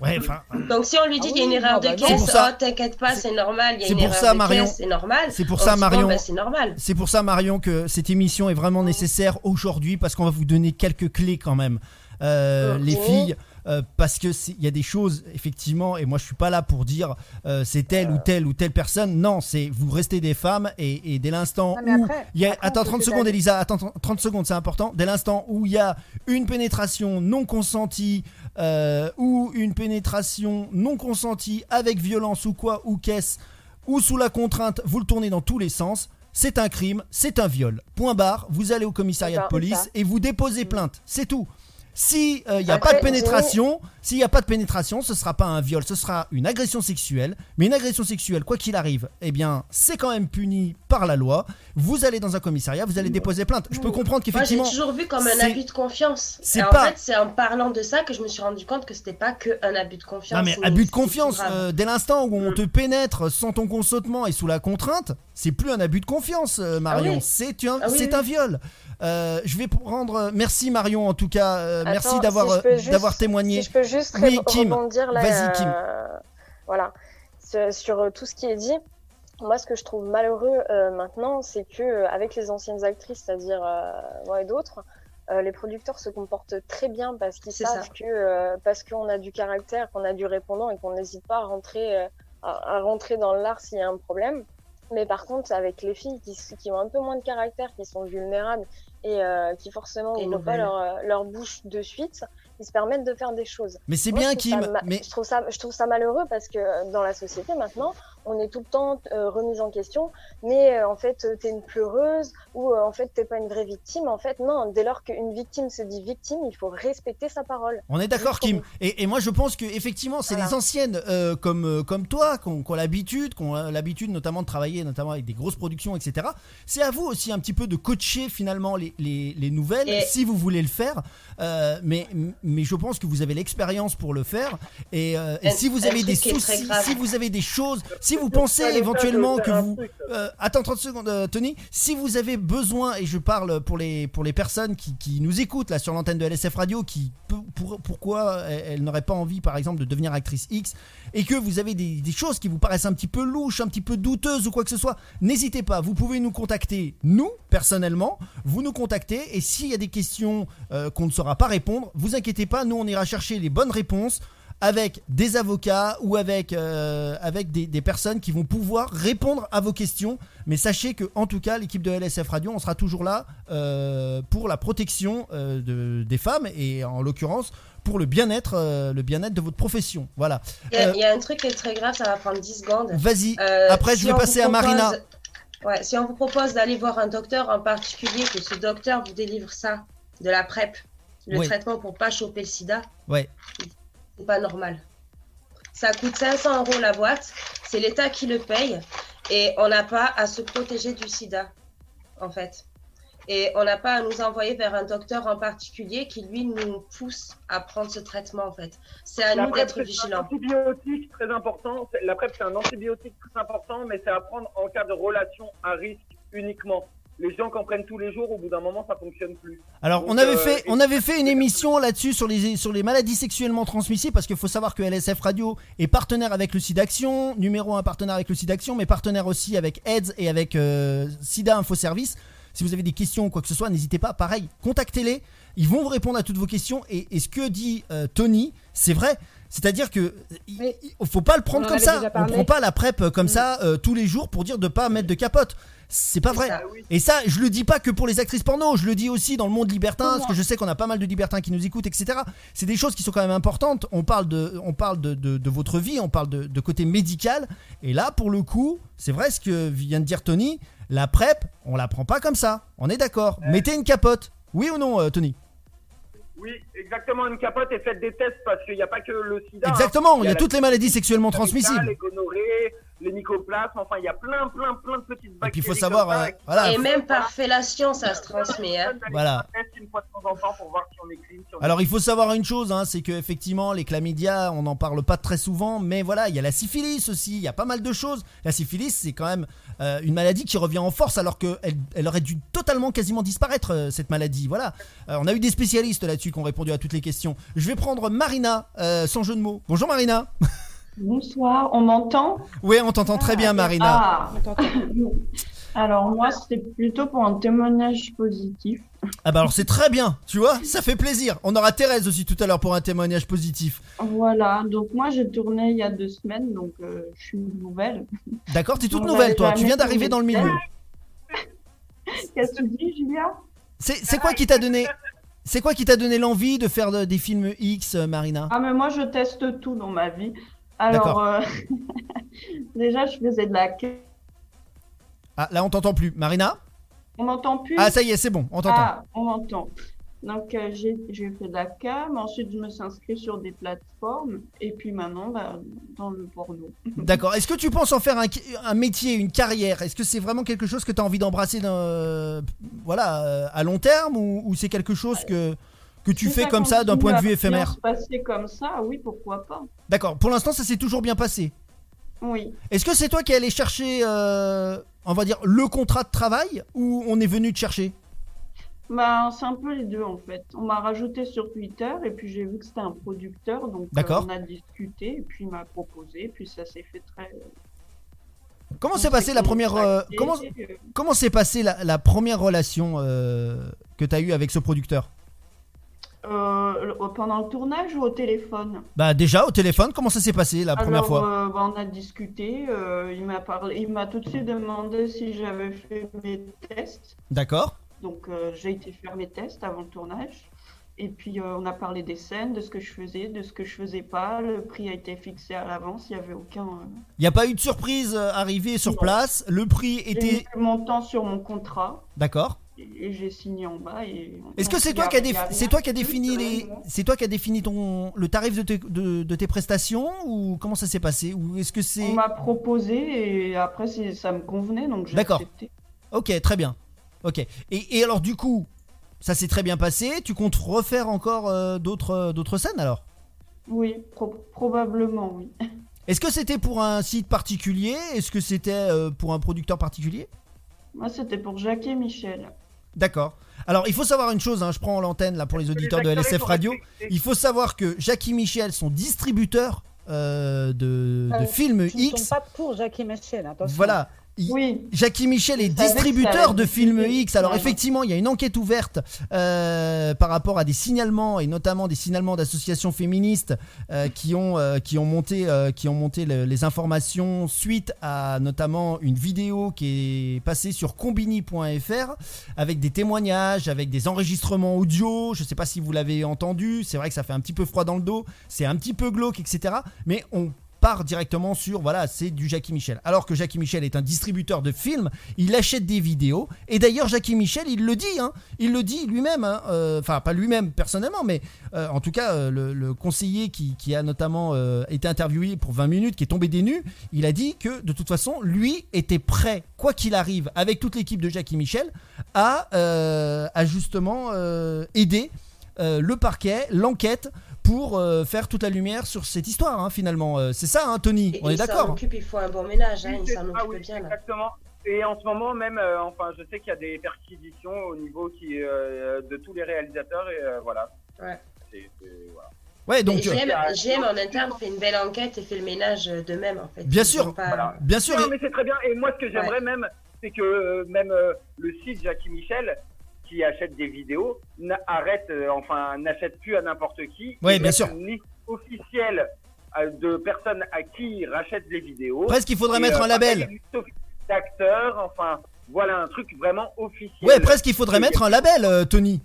Ouais, enfin, Donc, si on lui dit Ah qu'il y a une erreur ah de bah caisse, ça- oh, t'inquiète pas, c'est normal, il y a c'est une pour erreur ça, de Marion. caisse, c'est normal. c'est pour On ça, Marion. ben, c'est normal. C'est pour ça, Marion, que cette émission est vraiment nécessaire aujourd'hui parce qu'on va vous donner quelques clés quand même, Euh, Ok. les filles. euh, parce que il y a des choses effectivement et moi je suis pas là pour dire euh, c'est telle ou telle ou telle personne non c'est vous restez des femmes et, et dès l'instant où il y a attends peut 30 se secondes. Elisa attends 30 secondes c'est important dès l'instant où il y a une pénétration non consentie euh, ou une pénétration non consentie avec violence ou quoi ou qu'est-ce ou sous la contrainte, vous le tournez dans tous les sens. C'est un crime, c'est un viol. Point barre, vous allez au commissariat C'est de ça, police et vous déposez plainte. C'est tout. Si il n'y a Après, pas de pénétration, s'il n'y a pas de pénétration, ce sera pas un viol, ce sera une agression sexuelle. Mais une agression sexuelle, quoi qu'il arrive, eh bien, c'est quand même puni par la loi. Vous allez dans un commissariat, vous allez déposer plainte. Je peux comprendre Moi, j'ai qu'effectivement, toujours vu comme un abus de confiance. c'est en fait, c'est en parlant de ça que je me suis rendu compte que c'était pas que un abus de confiance. Non mais abus de confiance, euh, dès l'instant où on te pénètre sans ton consentement et sous la contrainte, c'est plus un abus de confiance, euh, Marion, Ah oui. c'est un, Ah oui, c'est oui. un viol. Euh, je vais prendre, euh, merci Marion en tout cas, euh, merci d'avoir si euh, d'avoir témoigné. Si je peux juste Oui, Kim. rebondir là, Vas-y, Kim. euh, voilà, sur, euh, tout ce qui est dit. Moi, ce que je trouve malheureux euh, maintenant, c'est que euh, avec les anciennes actrices, c'est-à-dire euh, moi et d'autres, euh, les producteurs se comportent très bien parce qu'ils savent ça. que euh, parce qu'on a du caractère, qu'on a du répondant et qu'on n'hésite pas à rentrer euh, à, à rentrer dans l'art s'il y a un problème. Mais par contre, avec les filles qui ont un peu moins de caractère, qui sont vulnérables et euh, qui forcément n'ouvrent pas leur, euh, leur bouche de suite, ils se permettent de faire des choses. Mais c'est bien Kim, mais je trouve ça, je trouve ça malheureux parce que euh, dans la société maintenant, on est tout le temps euh, remis en question. Mais euh, en fait, euh, t'es une pleureuse ou euh, en fait t'es pas une vraie victime. En fait, non. Dès lors qu'une victime se dit victime, il faut respecter sa parole. on est d'accord Kim. Et, et moi je pense que effectivement c'est Voilà. les anciennes euh, comme euh, comme toi qui ont, qui ont l'habitude, qui ont euh, l'habitude notamment de travailler notamment avec des grosses productions etc. C'est à vous aussi un petit peu de coacher finalement les, les, les nouvelles Et- si vous voulez le faire. Euh, mais mais je pense que vous avez l'expérience pour le faire. Et, euh, si vous avez des soucis, si vous avez des choses, si vous pensez éventuellement que vous euh, attends 30 secondes, euh, Tony. Si vous avez besoin, et je parle pour les, pour les personnes qui, qui nous écoutent là sur l'antenne de LSF Radio, qui peut- pour, pourquoi elles, elles n'auraient pas envie, par exemple, de devenir actrice X, et que vous avez des, des choses qui vous paraissent un petit peu louches, un petit peu douteuses ou quoi que ce soit, n'hésitez pas. Vous pouvez nous contacter, nous, personnellement. Vous nous contactez, et s'il y a des questions euh, qu'on ne saura pas répondre, vous inquiétez pas, nous on ira chercher les bonnes réponses avec des avocats ou avec, euh, avec des, des personnes qui vont pouvoir répondre à vos questions. Mais sachez que, en tout cas, l'équipe de LSF Radio, on sera toujours là euh, pour la protection euh, de, des femmes et en l'occurrence pour le bien-être, le bien-être de votre profession. Voilà. Il y, a- il y a un truc qui est très grave, ça va prendre 10 secondes. Vas-y. Après, je vais passer à Marina. Ouais, si on vous propose d'aller voir un docteur en particulier, que ce docteur vous délivre ça, de la PrEP, le Oui. traitement pour pas choper le sida, Ouais. C'est pas normal. Ça coûte 500 euros la boîte, c'est l'État qui le paye, et on n'a pas à se protéger du sida, en fait. Et on n'a pas à nous envoyer vers un docteur en particulier qui, lui, nous pousse à prendre ce traitement, en fait. C'est à La nous d'être c'est un vigilants. antibiotique très important. La PrEP, c'est un antibiotique très important, mais c'est à prendre en cas de relation à risque uniquement. Les gens qui en prennent tous les jours, au bout d'un moment, ça fonctionne plus. Alors, Donc, on avait euh, fait, on avait fait une émission là-dessus sur les, sur les maladies sexuellement transmissibles parce qu'il faut savoir que LSF Radio est partenaire avec le SIDAction, numéro un partenaire avec le SIDAction, mais partenaire aussi avec AIDS et avec euh, SIDA Info Service. Si vous avez des questions ou quoi que ce soit, n'hésitez pas. Pareil, contactez-les. Ils vont vous répondre à toutes vos questions. Et, et ce que dit euh, Tony, c'est vrai. C'est-à-dire que il, faut pas le prendre comme ça. On prend pas la PrEP comme ça euh, tous les jours pour dire de pas mettre de capote. C'est pas vrai. ça. Oui. Et ça, je le dis pas que pour les actrices porno, je le dis aussi dans le monde libertin, parce que je sais qu'on a pas mal de libertins qui nous écoutent, etc. C'est des choses qui sont quand même importantes. On parle de, on parle de, de- de votre vie, on parle de, de côté médical. Et là, pour le coup, c'est vrai ce que vient de dire Tony. La PrEP, on la prend pas comme ça. On est d'accord. Mettez une capote. Oui ou non, euh, Tony? Oui, exactement, une capote et faites des tests parce qu'il n'y a pas que le sida. hein. Exactement. Il y a toutes les maladies sexuellement transmissibles. les gonorrhées, les mycoplasmes. Enfin, il y a plein, plein, plein de petites bactéries. Et puis il faut savoir, ça, euh, voilà. Et faut- même par fellation, ça se transmet. Hein. Voilà. tests une fois de temps en temps pour voir si on est clean. si on est- Alors il faut savoir une chose, hein, c'est que effectivement les chlamydia, on n'en parle pas très souvent, mais voilà, il y a la syphilis aussi, il y a pas mal de choses. La syphilis, c'est quand même euh, une maladie qui revient en force alors qu'elle elle aurait dû totalement quasiment disparaître euh, cette maladie. Voilà, Euh, on a eu des spécialistes là-dessus qui ont répondu à toutes les questions. Je vais prendre Marina, euh, sans jeu de mots. Bonjour Marina. Bonsoir, on m'entend? Oui, on t'entend très bien Marina. Ah, alors moi c'était plutôt pour un témoignage positif. Ah bah alors c'est très bien, tu vois, ça fait plaisir. On aura Thérèse aussi tout à l'heure pour un témoignage positif. Voilà, donc moi j'ai tourné il y a deux semaines, donc euh, je suis nouvelle. D'accord, t'es toute nouvelle toi, tu viens d'arriver dans le milieu. Qu'est-ce que tu dis Julia? C'est quoi qui t'a donné C'est quoi qui t'a donné l'envie de faire de- des films X, euh, Marina? Ah mais moi je teste tout dans ma vie. Alors euh, déjà je faisais de la... Ah là on t'entend plus, Marina On m'entend plus? Ah ça y est, c'est bon, on t'entend. Ah, on m'entend. Donc euh, j'ai fait de la cam, ensuite je me suis inscrite sur des plateformes, et puis maintenant bah, dans le porno. D'accord. Est-ce que tu penses en faire un, un métier, une carrière? Est-ce que c'est vraiment quelque chose que tu as envie d'embrasser euh, voilà, à long terme ou, ou c'est quelque chose que, que tu Si fais ça comme ça d'un point de vue éphémère se passer comme ça, oui, pourquoi pas. D'accord. Pour l'instant, ça s'est toujours bien passé. Oui. Est-ce que c'est toi qui es allé chercher, euh, on va dire, le contrat de travail ou on est venu te chercher? Bah, c'est un peu les deux en fait. On m'a rajouté sur Twitter et puis j'ai vu que c'était un producteur, donc euh, on a discuté et puis il m'a proposé, et puis ça s'est fait très. Comment on s'est passée la première euh, comment euh, comment s'est passée la, la première relation euh, que tu as eue avec ce producteur? Euh, pendant le tournage ou au téléphone? Bah déjà au téléphone, comment ça s'est passé la première fois? euh, bah, on a discuté. euh, il m'a parlé, il m'a tout de suite demandé si j'avais fait mes tests. D'accord. Donc euh, j'ai été faire mes tests avant le tournage. Et puis on a parlé des scènes, de ce que je faisais, de ce que je faisais pas. Le prix a été fixé à l'avance. Il y avait aucun. Il n'y a pas eu de surprise arrivée sur Non. place. Le prix J'ai était mis le montant sur mon contrat d'accord. Et, j'ai signé en bas. Est-ce que c'est toi qui défi- c'est toi qui défini les c'est toi qui as défini ton le tarif de tes, de, de tes prestations ou comment ça s'est passé ou est-ce que c'est On m'a proposé et après ça me convenait donc j'ai D'accord. Ok, très bien. Ok. Et, et alors du coup, ça s'est très bien passé. Tu comptes refaire encore euh, d'autres euh, d'autres scènes alors? Oui, pro- probablement oui. Est-ce que c'était pour un site particulier? Est-ce que c'était euh, pour un producteur particulier? Moi c'était pour Jacques et Michel. D'accord. Alors il faut savoir une chose, hein, je prends l'antenne là pour les auditeurs de ils LSF sont Radio. Il faut savoir que Jackie Michel sont distributeurs euh, de, de Euh, films Tu ne X. tombes pas pour Jackie Michel, attention. Voilà. Oui, Jackie Michel est distributeur de films. X. Alors Ouais. effectivement, il y a une enquête ouverte euh, par rapport à des signalements et notamment des signalements d'associations féministes euh, qui ont euh, qui ont monté qui ont monté le- les informations suite à notamment une vidéo qui est passée sur combini.fr avec des témoignages, avec des enregistrements audio. Je sais pas si vous l'avez entendu. C'est vrai que ça fait un petit peu froid dans le dos. C'est un petit peu glauque, etc. Mais on part directement sur voilà c'est du Jackie Michel. Alors que Jackie Michel est un distributeur de films il achète des vidéos. Et d'ailleurs Jackie Michel il le dit hein, il le dit lui-même hein, euh, enfin pas lui-même personnellement mais euh, en tout cas euh, le, le conseiller qui, a notamment été interviewé pour 20 minutes qui est tombé des nues il a dit que de toute façon lui était prêt quoi qu'il arrive avec toute l'équipe de Jackie Michel à, justement aider le parquet l'enquête pour euh, faire toute la lumière sur cette histoire hein, finalement Euh, c'est ça hein, Tony Et on est il s'en d'accord occupe, il faut un bon ménage, hein, Oui, il s'en ah occupe oui, bien là. Exactement. Et en ce moment même, euh, enfin, je sais qu'il y a des perquisitions au niveau qui, euh, de tous les réalisateurs et euh, voilà. Ouais. C'est- c'est- voilà. ouais donc GM, en interne fait une belle enquête et fait le ménage d'eux-mêmes en fait. Bien Ils sûr. ont pas- Voilà. bien sûr Non, mais c'est très bien. Et moi, ce que j'aimerais même, c'est que même euh, le site Jackie Michel, qui achète des vidéos, arrête, euh, enfin, n'achète plus à n'importe qui. Ils bien sûr. Une liste officielle euh, de personnes à qui ils rachètent des vidéos. presque il faudrait Et, mettre euh, un pareil, label D'acteurs, enfin, voilà un truc vraiment officiel. ouais presque il faudrait mettre un label euh, Tony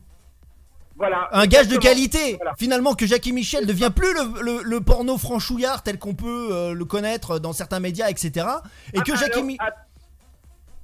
Voilà. un gage de qualité Voilà. finalement que Jackie Michel devient plus le, le- le porno franchouillard tel qu'on peut euh, le connaître dans certains médias etc et que Ah, Jackie alors, Mi- att-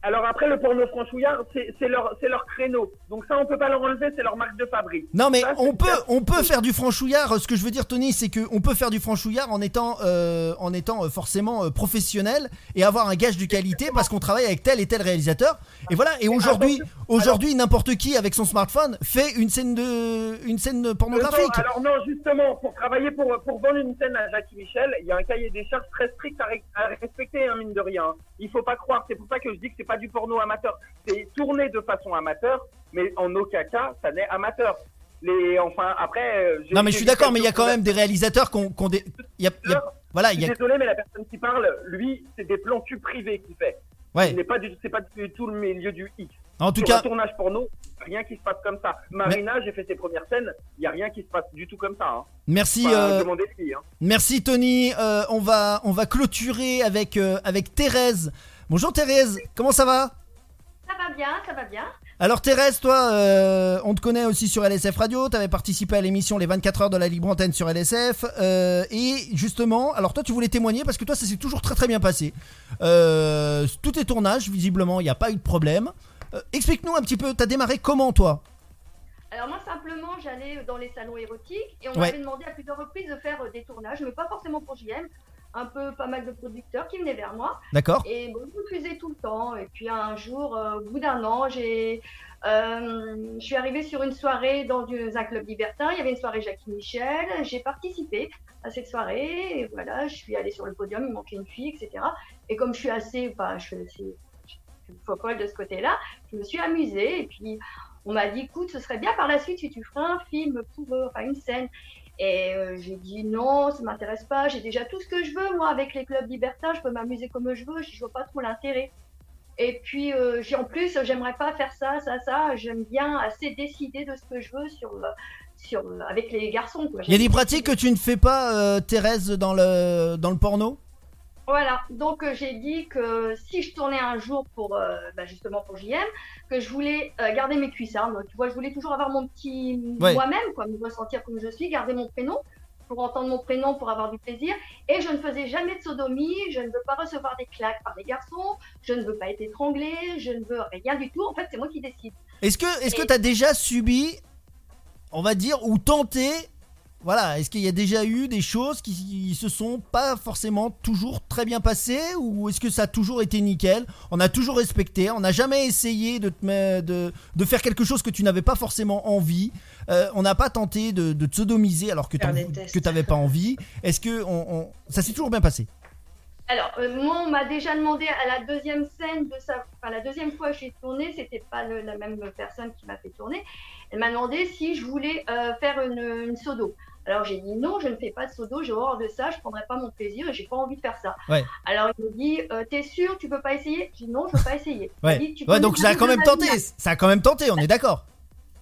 Alors après, le porno franchouillard, c'est leur, leur créneau. Donc ça, on peut pas leur enlever, c'est leur marque de fabrique. Non mais Ça, on peut on peut faire du franchouillard. Ce que je veux dire Tony, c'est que on peut faire du franchouillard en étant euh, en étant euh, forcément euh, professionnel et avoir un gage de qualité parce qu'on travaille avec tel et tel réalisateur. Et voilà. Et aujourd'hui aujourd'hui n'importe qui avec son smartphone fait une scène de une scène pornographique. non, alors non, justement, pour travailler, pour, pour vendre une scène à Jackie Michel, il y a un cahier des charges très strict à respecter, hein, mine de rien. Il faut pas croire, c'est pour ça que je dis que c'est pas du porno amateur. C'est tourné de façon amateur, mais en aucun cas, ça n'est amateur. Les, enfin, après... euh, Non mais je suis d'accord, mais il y a quand même des réalisateurs qu'on y a, y a- voilà Je il y suis a désolé, mais la personne qui parle, lui, c'est des plans cul privés qu'il fait. ouais. N'est pas du, c'est pas du tout le milieu du X. En tout Sur cas un tournage porno, rien qui se passe comme ça. Marina, j'ai fait ses premières scènes, il y a rien qui se passe du tout comme ça. Hein. merci Enfin, euh, hein. merci Tony. Euh, on va on va clôturer avec euh, avec Thérèse. Bonjour Thérèse, comment ça va? Ça va bien, ça va bien. Alors Thérèse, toi, euh, on te connaît aussi sur LSF Radio, tu avais participé à l'émission Les 24 heures de la libre antenne sur LSF, euh, et justement, alors toi tu voulais témoigner parce que toi ça s'est toujours très très bien passé. Euh, tous tes tournages, visiblement, il n'y a pas eu de problème. Euh, Explique-nous un petit peu, t'as démarré comment toi? Alors moi simplement j'allais dans les salons érotiques et on Ouais. m'avait demandé à plusieurs reprises de faire des tournages, mais pas forcément pour JM, un peu pas mal de producteurs qui venaient vers moi D'accord et bon, je refusais tout le temps. Et puis un jour, euh, au bout d'un an, j'ai, euh, je suis arrivée sur une soirée dans un club libertin. Il y avait une soirée Jackie Michel. J'ai participé à cette soirée. Et voilà, je suis allée sur le podium. Il manquait une fille, etc. Et comme je suis assez, enfin, je suis assez folle de ce côté-là, je me suis amusée. Et puis on m'a dit, écoute, ce serait bien par la suite si tu ferais un film pour, eux, enfin une scène. Et euh, j'ai dit non, ça m'intéresse pas. J'ai déjà tout ce que je veux moi avec les clubs libertins. Je peux m'amuser comme je veux. Je vois pas trop l'intérêt. Et puis euh, en plus, j'aimerais pas faire ça, ça, ça. J'aime bien assez décider de ce que je veux sur euh, sur euh, avec les garçons. Il y a des pratiques que tu ne fais pas, Thérèse, dans le, dans le porno? Voilà, donc euh, j'ai dit que si je tournais un jour pour euh, bah, justement pour JM, que je voulais euh, garder mes cuissards. Donc, tu vois, je voulais toujours avoir mon petit Ouais. moi-même, quoi, me ressentir comme je suis, garder mon prénom pour entendre mon prénom, pour avoir du plaisir. Et je ne faisais jamais de sodomie, je ne veux pas recevoir des claques par les garçons, je ne veux pas être étranglée, je ne veux rien du tout. En fait, c'est moi qui décide. Est-ce que Et- tu as déjà subi, on va dire, ou tenté voilà, est-ce qu'il y a déjà eu des choses qui se sont pas forcément toujours très bien passées ou est-ce que ça a toujours été nickel? On a toujours respecté, on n'a jamais essayé de, te de, de faire quelque chose que tu n'avais pas forcément envie. Euh, on n'a pas tenté de, de te sodomiser alors que que t'avais pas envie. Est-ce que on, on- ça s'est toujours bien passé? Alors, euh, moi, on m'a déjà demandé à la deuxième scène de sa... Enfin, la deuxième fois que j'ai tourné, c'était pas le- la même personne qui m'a fait tourner. Elle m'a demandé si je voulais euh, faire une, une sodo. Alors j'ai dit non, je ne fais pas de sodo, j'ai horreur de ça, je prendrai pas mon plaisir et j'ai pas envie de faire ça. Ouais. Alors il me dit, euh, t'es sûr, tu peux pas essayer? Je dis non, je veux pas essayer. Ouais, dit, Tu ouais donc ça a quand même tenté, ça a quand même tenté, on est d'accord.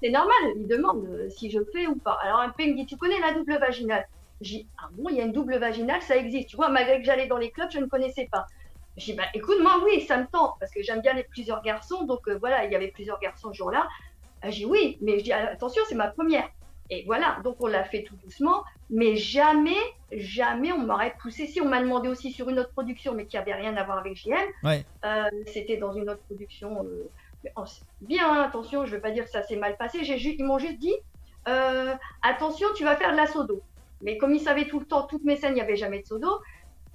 C'est normal, il demande euh, si je fais ou pas. Alors un peu il me dit, tu connais la double vaginale? J'ai dit, ah bon, il y a une double vaginale, ça existe. Tu vois, malgré que j'allais dans les clubs, je ne connaissais pas. J'ai dit, bah écoute, moi oui, ça me tente, parce que j'aime bien les plusieurs garçons, donc euh, voilà, il y avait plusieurs garçons ce jour-là. Euh, J'ai dit oui, mais je dis, attention, c'est ma première. Et voilà, donc on l'a fait tout doucement, mais jamais, jamais on m'aurait poussé. Si on m'a demandé aussi sur une autre production, mais qui avait rien à voir avec JM, Ouais. euh, c'était dans une autre production. euh, bien, attention, je ne veux pas dire que ça s'est mal passé. Ils m'ont juste dit, euh, attention, tu vas faire de la sodo. Mais comme ils savaient tout le temps, toutes mes scènes, il n'y avait jamais de sodo.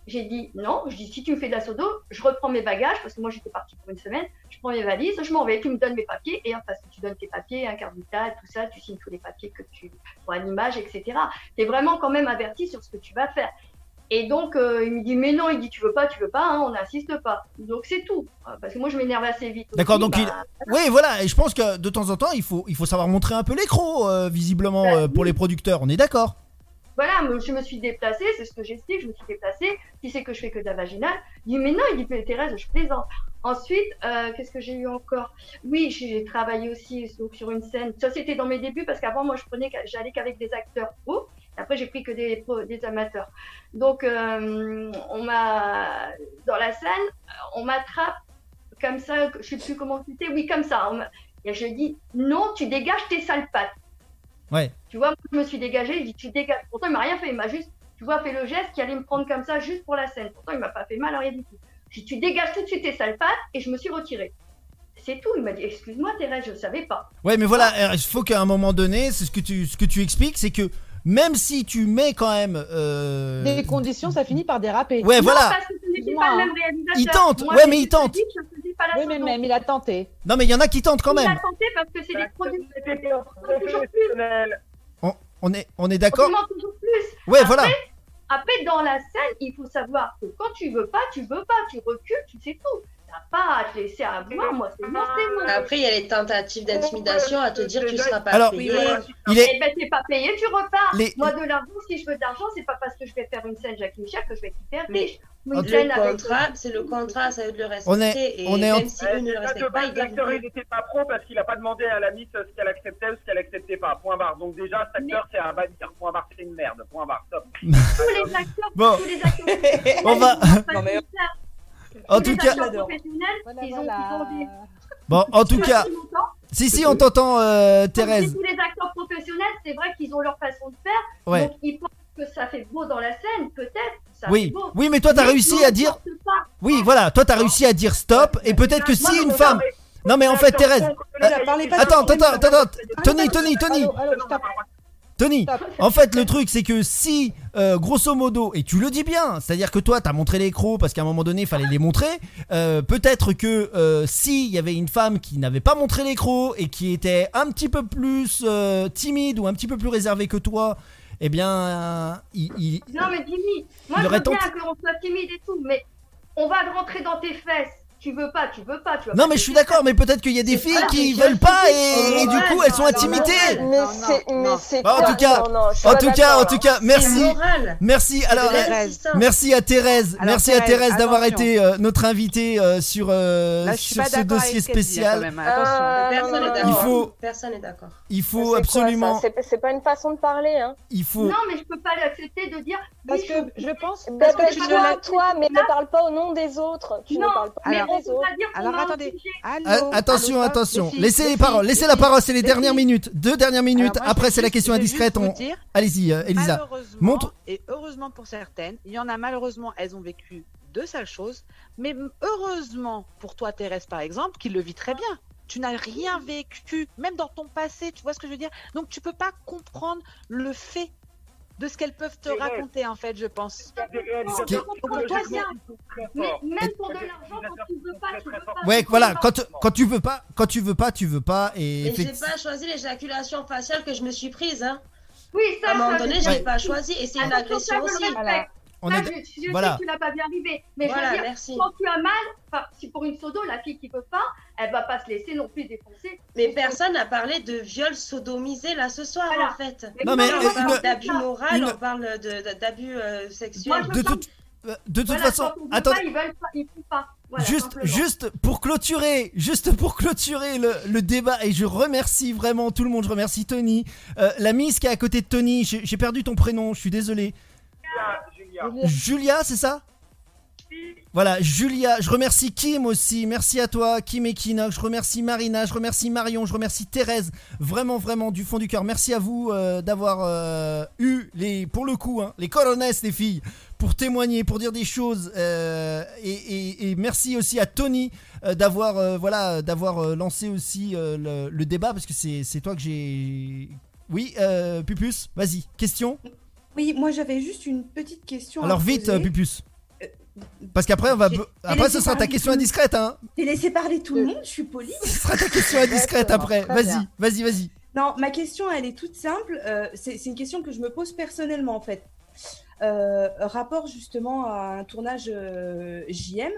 J'ai dit non, je dis si tu me fais de la sodo, je reprends mes bagages parce que moi j'étais partie pour une semaine, je prends mes valises, je m'en vais, tu me donnes mes papiers et parce que tu donnes tes papiers, un carte vitale, tout ça, tu signes tous les papiers que tu pour image, etc. Tu es vraiment quand même averti sur ce que tu vas faire. Et donc euh, il me dit mais non, il dit tu veux pas, tu veux pas, hein, on n'insiste pas. Donc c'est tout, Euh, parce que moi je m'énerve assez vite. D'accord, donc bah, Oui, voilà, et je pense que de temps en temps, il faut, il faut savoir montrer un peu l'écro, euh, visiblement, Bah, euh, pour les producteurs, on est d'accord Voilà, je me suis déplacée, c'est ce que j'explique, je me suis déplacée. Qui c'est que je fais que de la vaginale? Il dit, mais non, il dit, Thérèse, je plaisante. Ensuite, euh, qu'est-ce que j'ai eu encore? Oui, j'ai travaillé aussi donc, sur une scène. Ça, c'était dans mes débuts parce qu'avant, moi, je prenais, j'allais qu'avec des acteurs pros. Après, j'ai pris que des, amateurs. Donc, euh, on m'a, dans la scène, on m'attrape comme ça, je sais plus comment c'était, oui, comme ça. Et je dis, non, tu dégages tes sales pattes. Ouais. Tu vois, moi, je me suis dégagée, il dit tu dégages. Pourtant, il m'a rien fait, il m'a juste, tu vois, fait le geste qui allait me prendre comme ça juste pour la scène. Pourtant, il m'a pas fait mal, rien du tout. J'ai dit, tu dégages tout de suite tes sales pattes et je me suis retirée. C'est tout. Il m'a dit, excuse-moi Thérèse, je savais pas. Ouais, mais voilà, euh, il faut qu'à un moment donné, c'est ce que tu, ce que tu expliques, c'est que même si tu mets quand même. euh, Des conditions, ça finit par déraper. Ouais, Non, voilà. parce que ce n'était Dis-moi, pas le même réalisateur. Il tente, Moi, ouais, mais il tente. dit pas la Oui, mais même il a tenté. Non, mais il y en a qui tentent quand Il même. a tenté parce que c'est des produits. On, on est, on est On d'accord demande toujours plus. Ouais, Après, voilà. Après, dans la scène, il faut savoir que quand tu veux pas, tu veux pas. Tu recules, tu sais tout. T'as pas à te laisser avoir. Moi, c'est. Après, il y a les tentatives d'intimidation à te dire que tu seras pas Alors, payé. Il est. Eh ben, t'es pas payé, tu repars. Les- Moi, de l'argent, si je veux de l'argent, c'est pas parce que je vais faire une scène Jacques Michel que je vais être hyper Mais riche. Une Ok. scène Le contrat, c'est le contrat, ça veut de le respecter. On est- et on est en- même si eux ne le de respectent pas, ils doivent le n'était pas pro parce qu'il n'a pas demandé à la Miss ce qu'elle acceptait ou ce qu'elle acceptait pas. Point barre. Donc déjà, cet acteur, c'est à bannir. Point barre, c'est une merde. Point barre. Stop. tous les acteurs, Bon. tous les acteurs. On va- Non, mais En tous tout les cas, acteurs professionnels, Voilà, ils ont, voilà. ils ont des. bon, en tout cas, si, si, on t'entend, euh, Thérèse. c'est Tous les acteurs professionnels, c'est vrai qu'ils ont leur façon de faire. Ouais. Donc ils pensent que ça fait beau dans la scène, peut-être. Oui, oui, mais toi, t'as réussi à dire. Oui, voilà, toi, t'as réussi à dire stop. Et peut-être que si une femme. Non, mais en fait, Thérèse. Euh, Attends, attends, attends, attends. Tony, Tony, Tony. Tony, en fait, le truc, c'est que si, euh, grosso modo, et tu le dis bien, c'est-à-dire que toi, t'as montré les crocs parce qu'à un moment donné, il fallait les montrer. euh, Peut-être que euh, s'il y avait une femme qui n'avait pas montré les crocs et qui était un petit peu plus timide ou un petit peu plus réservée que toi, eh bien, euh, il, il- Non, mais Jimmy, moi Il je veux bien qu'on soit timide et tout, mais on va rentrer dans tes fesses. Tu veux pas, tu veux pas. Tu vas Non, mais je suis d'accord, mais peut-être qu'il y a des filles qui veulent pas et, du coup, elles sont intimidées. non, Mais c'est, mais c'est Bah, en tout cas- En pas tout cas, en tout cas, merci. Merci. Alors. Merci à Thérèse, merci à Thérèse, d'avoir été euh, notre invitée euh, sur, euh, sur ce dossier spécial. Ah, Personne non, n'est non, d'accord. Il faut- Personne n'est d'accord. Il faut absolument, C'est c'est pas une façon de parler, hein. il faut. Non, mais je peux pas l'accepter de dire. Parce que je pense. Ben, Parce que tu que ne toi, mais ne parle pas au nom des autres. Tu Non, ne parles pas au mais nom on des autres. Alors, attendez. Allô, Ah, attention, allô, attention. Filles, Laissez les les paroles, laissez la parole, c'est les les dernières filles. minutes. Deux dernières minutes, Alors, moi, après c'est la question juste- je vais indiscrète. On... Allez-y, euh, Elisa. Malheureusement, montre- Et heureusement pour certaines, il y en a malheureusement, elles ont vécu de sales choses. Mais heureusement pour toi, Thérèse, par exemple, qui le vit très bien. Tu n'as rien vécu, même dans ton passé, tu vois ce que je veux dire? Donc tu peux pas comprendre le fait de ce qu'elles peuvent te raconter, en fait, je pense. Mais même pour de l'argent, quand tu veux pas, tu veux pas. Ouais, voilà. Quand, quand tu veux pas, quand tu veux pas, tu veux pas. Et, Et j'ai pas choisi l'éjaculation faciale que je me suis prise. Hein. Oui, ça, À un moment donné, je- je Ouais. pas choisi et c'est une agression aussi. respecte. On Ça, est. je, je voilà. sais que tu l'as pas bien arrivé. Mais je Voilà, veux dire, merci. quand tu as mal, enfin, si pour une sodo, la fille qui peut pas, elle va pas se laisser non plus défoncer. Mais personne n'a parlé de viol sodomisé là ce soir Voilà. en fait. Non, mais, on parle une- d'abus moral, une- on parle d'abus euh, sexuels. je De pense- toute, euh, de toute Voilà, façon, veut attends. pas, ils veulent pas, ils font pas. Voilà, juste, simplement. juste pour clôturer, juste pour clôturer le, le débat, et je remercie vraiment tout le monde. Je remercie Tony, Euh, la Miss qui est à côté de Tony. J'ai perdu ton prénom, je suis désolé. Julia. Julia, c'est ça? Voilà, Julia, je remercie Kim aussi, merci à toi, Kim et Kinox, je remercie Marina, je remercie Marion, je remercie Thérèse, vraiment, vraiment, du fond du cœur, merci à vous euh, d'avoir euh, eu, les, pour le coup, hein, les coronesses, les filles, pour témoigner, pour dire des choses, euh, et, et- et merci aussi à Tony euh, d'avoir euh, voilà, d'avoir euh, lancé aussi euh, le, le débat, parce que c'est toi que j'ai... Oui, euh, Pupus, vas-y, question? Oui, moi j'avais juste une petite question. à Alors vite, poser. euh, Pupus. Parce qu'après, on va. Après, ce sera ta question indiscrète, hein. J'ai laissé parler tout le monde, je suis polie. Ce sera ta question indiscrète après. Vas-y, vas-y, vas-y. Non, ma question, elle est toute simple. euh, c'est une question que je me pose personnellement, en fait. Euh, rapport justement à un tournage euh, JM.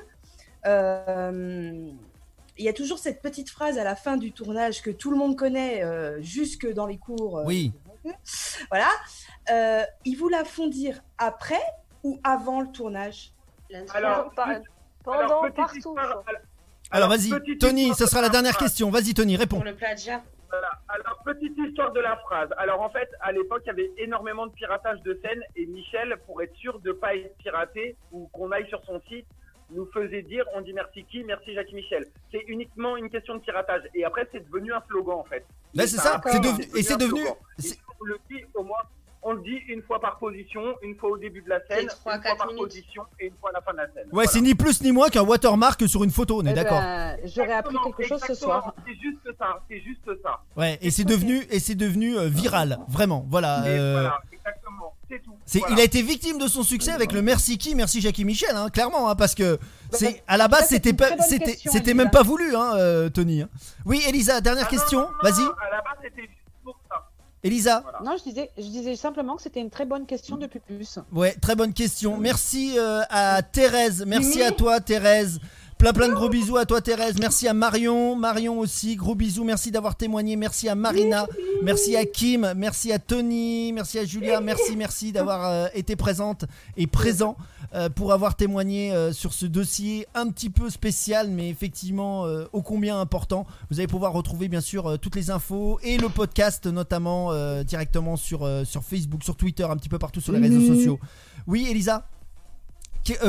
euh, Il y a toujours cette petite phrase à la fin du tournage que tout le monde connaît, euh, jusque dans les cours. euh, Oui. Voilà. Euh, ils vous la font dire après ou avant le tournage? Alors, Pendant, petite partout. histoire- alors, vas-y, Tony, ce sera la de dernière question. Vas-y, Tony, réponds. Pour le plagiat. Voilà. Alors, petite histoire de la phrase. Alors, en fait, à l'époque, il y avait énormément de piratage de scènes et Michel, pour être sûr de ne pas être piraté ou qu'on aille sur son site, nous faisait dire on dit merci qui Merci Jacques Michel. C'est uniquement une question de piratage. Et après, c'est devenu un slogan, en fait. Là, c'est Ça ça. a C'est devenu. Et c'est devenu. slogan. Et on le dit au moins, on le dit une fois par position, une fois au début de la scène, une fois par minutes. position et une fois à la fin de la scène. Ouais, Voilà. c'est ni plus ni moins qu'un watermark sur une photo, on est Eh d'accord. ben, J'aurais appris quelque chose ce soir. C'est juste ça, c'est juste ça. Ouais, et c'est devenu et c'est devenu euh, viral, vraiment. Voilà. Euh, voilà, exactement, c'est tout. c'est- Voilà. Il a été victime de son succès avec le merci qui, merci Jackie Michel, hein, clairement, hein, parce que c'est bah, à la base c'est c'était pas, c'était, c'était même pas voulu, hein, euh, Tony. Oui, Elisa, dernière Ah question, vas-y. À la base, c'était. Elisa. Voilà. Non, je disais, je disais simplement que c'était une très bonne question depuis plus. Ouais, très bonne question. Merci euh, à Thérèse. Merci à toi, Thérèse. Plein plein de gros bisous à toi Thérèse. Merci à Marion, Marion aussi. Gros bisous. Merci d'avoir témoigné. Merci à Marina. Merci à Kim. Merci à Tony. Merci à Julia. Merci, merci d'avoir euh, été présente et présent euh, pour avoir témoigné euh, sur ce dossier un petit peu spécial, mais effectivement ô combien important. Vous allez pouvoir retrouver bien sûr toutes les infos et le podcast notamment directement sur, sur Facebook, sur Twitter, un petit peu partout sur les réseaux sociaux. Oui, Elisa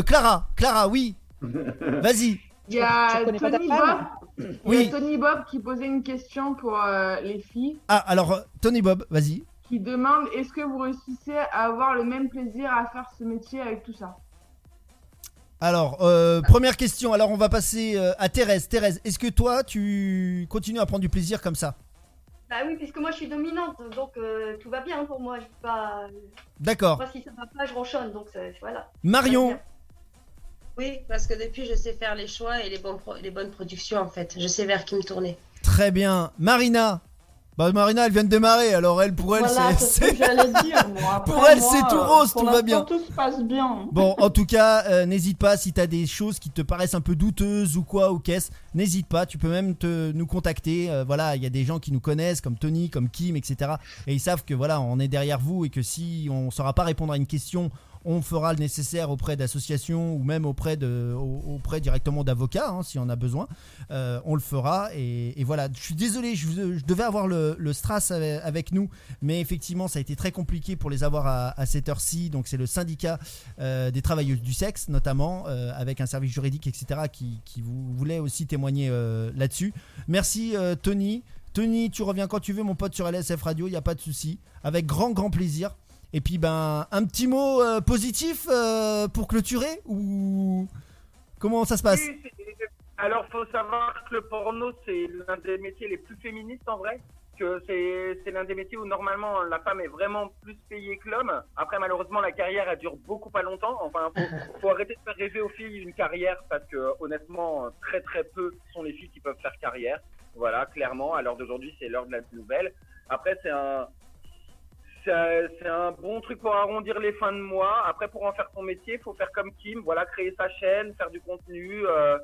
Clara, Clara, oui. Vas-y. Il y a Tony Bob, il y Oui. a Tony Bob qui posait une question pour euh, les filles, Ah, alors, euh, Tony Bob, vas-y. qui demande est-ce que vous réussissez à avoir le même plaisir à faire ce métier avec tout ça? Alors, euh, première question. Alors, on va passer euh, à Thérèse. Thérèse, est-ce que toi, tu continues à prendre du plaisir comme ça? Bah oui, puisque moi je suis dominante, donc euh, tout va bien pour moi. Je pas. D'accord. Moi, si ça va pas, je ronchonne, donc voilà. Marion, Oui, parce que depuis, je sais faire les choix et les, bons pro- les bonnes productions, en fait. Je sais vers qui me tourner. très bien. Marina Bah, Marina, elle vient de démarrer. Alors, elle, pour elle, Voilà, c'est. Pour elle, c'est tout euh, rose, pour tout va bien. Tout se passe bien. Bon, en tout cas, euh, n'hésite pas si t'as des choses qui te paraissent un peu douteuses ou quoi ou qu'est-ce, n'hésite pas. Tu peux même te, nous contacter. Euh, voilà, il y a des gens qui nous connaissent, comme Tony, comme Kim, etc. Et ils savent que voilà, on est derrière vous et que si on saura pas répondre à une question, on fera le nécessaire auprès d'associations ou même auprès directement d'avocats, hein, si on a besoin. Euh, on le fera. Et, voilà, je suis désolé, je, devais avoir le, Stras avec, nous, mais effectivement, ça a été très compliqué pour les avoir à, cette heure-ci. Donc, c'est le syndicat euh, des travailleuses du sexe, notamment, euh, avec un service juridique, etc., qui, voulait aussi témoigner là-dessus. Merci, Tony. Tony, tu reviens quand tu veux, mon pote, sur LSF Radio, il n'y a pas de souci. Avec grand, grand plaisir. Et puis, ben, un petit mot euh, positif euh, pour clôturer Ou comment ça se passe? Oui, Alors, faut savoir que le porno, c'est l'un des métiers les plus féministes en vrai. Que c'est l'un des métiers où normalement la femme est vraiment plus payée que l'homme. Après, malheureusement, la carrière, elle dure beaucoup pas longtemps. Enfin, faut, faut arrêter de faire rêver aux filles une carrière parce que honnêtement, très très peu sont les filles qui peuvent faire carrière. Voilà, clairement, à l'heure d'aujourd'hui, c'est l'heure de la nouvelle. Après, c'est un, c'est un- bon truc pour arrondir les fins de mois. Après, pour en faire son métier, faut faire comme Kim, voilà, créer sa chaîne, faire du contenu. euh,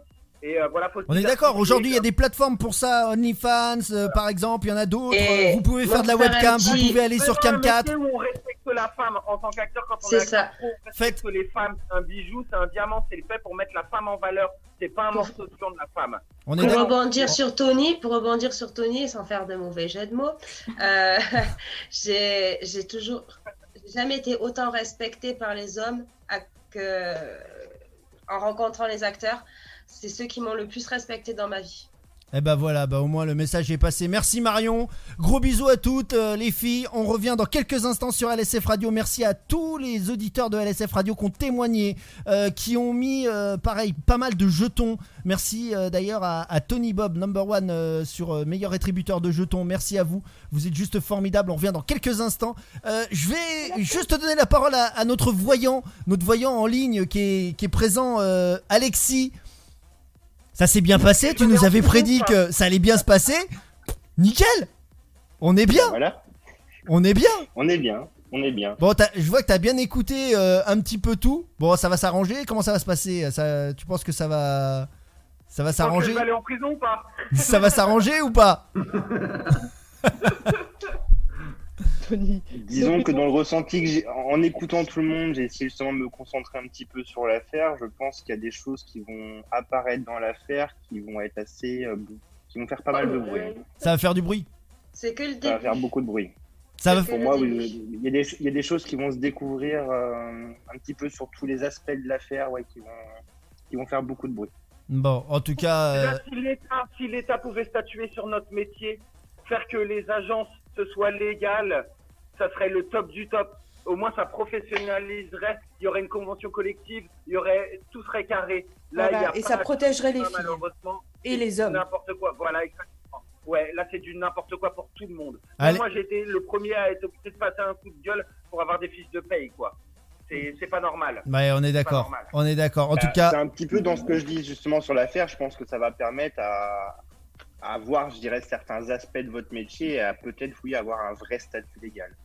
et euh, voilà, faut se On est d'accord, aujourd'hui il y a des plateformes pour ça, OnlyFans euh, par exemple, il y en a d'autres. Et Vous pouvez faire de la webcam, vous pouvez aller sur pas un Cam4. métier où on respecte la femme en tant qu'acteur quand on est ça. acteur on respecte les femmes, c'est un bijou, c'est un diamant, c'est fait pour mettre la femme en valeur. C'est pas un morceau de viande de la femme. On est Pour rebondir sur Tony, pour rebondir sur Tony, sans faire de mauvais jeu de mots, euh, j'ai j'ai toujours, j'ai jamais été autant respectée par les hommes à- que en rencontrant les acteurs. C'est ceux qui m'ont le plus respectée dans ma vie. Eh ben voilà, bah au moins le message est passé. Merci Marion. Gros bisous à toutes euh, les filles. On revient dans quelques instants sur LSF Radio. Merci à tous les auditeurs de LSF Radio qui ont témoigné, euh, qui ont mis euh, pareil pas mal de jetons. Merci d'ailleurs à, Tony Bob Number One sur meilleur rétributeur de jetons. Merci à vous. Vous êtes juste formidable. On revient dans quelques instants. Je vais juste donner la parole à, notre voyant, notre voyant en ligne qui est, présent, Alexis. Ça s'est bien passé, tu nous avais prédit que ça allait bien se passer. Nickel. On est bien. Voilà, On est bien. On est bien, on est bien. Bon, je vois que t'as bien écouté euh, un petit peu tout. Bon, ça va s'arranger. Comment ça va se passer? Ça, Tu penses que ça va... Ça va s'arranger Je vais aller en prison ou pas? Ça va s'arranger ou pas? Tony. Disons que dans le ressenti que j'ai, en écoutant tout le monde, j'ai essayé justement de me concentrer un petit peu sur l'affaire. Je pense qu'il y a des choses qui vont apparaître dans l'affaire qui vont être assez, euh, qui vont faire pas mal de bruit. Ça va faire du bruit. C'est que le Ça va début. faire beaucoup de bruit. Ça va... Pour moi, début. oui, il y, a des, il y a des choses qui vont se découvrir euh, un petit peu sur tous les aspects de l'affaire, ouais, qui vont, qui vont faire beaucoup de bruit. Bon, en tout cas... euh, Déjà, Si l'État, si l'État pouvait statuer sur notre métier, faire que les agences ce soit légal, ça serait le top du top. Au moins, ça professionnaliserait. Il y aurait une convention collective. Il y aurait, tout serait carré. Là, Voilà, il y a et ça protégerait les filles. malheureusement. Et les C'est hommes. N'importe quoi. Voilà, exactement. Ouais, là, c'est du n'importe quoi pour tout le monde. Allez. Moi, j'ai été le premier à être obligé de passer un coup de gueule pour avoir des fiches de paye, quoi. C'est, pas normal. Ouais, on est d'accord. On est d'accord. En Bah, tout cas, C'est un petit peu dans ce que je dis justement sur l'affaire. Je pense que ça va permettre à, à voir, je dirais, certains aspects de votre métier et à peut-être, oui, avoir un vrai statut légal.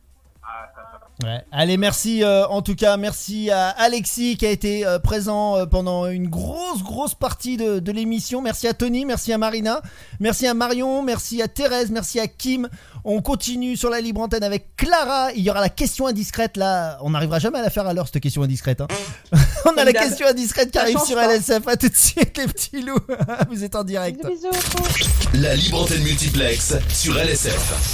Ouais. Allez, merci euh, en tout cas, merci à Alexis qui a été euh, présent euh, pendant une grosse, grosse partie de, de l'émission. Merci à Tony, merci à Marina, merci à Marion, merci à Thérèse, merci à Kim. On continue sur la libre antenne avec Clara. Il y aura la question indiscrète là. On n'arrivera jamais à la faire à l'heure cette question indiscrète. hein. On a la question indiscrète qui Ça arrive sur pas. LSF. À tout de suite les petits loups. Vous êtes en direct. Bisous, bisous. La libre antenne multiplex sur LSF.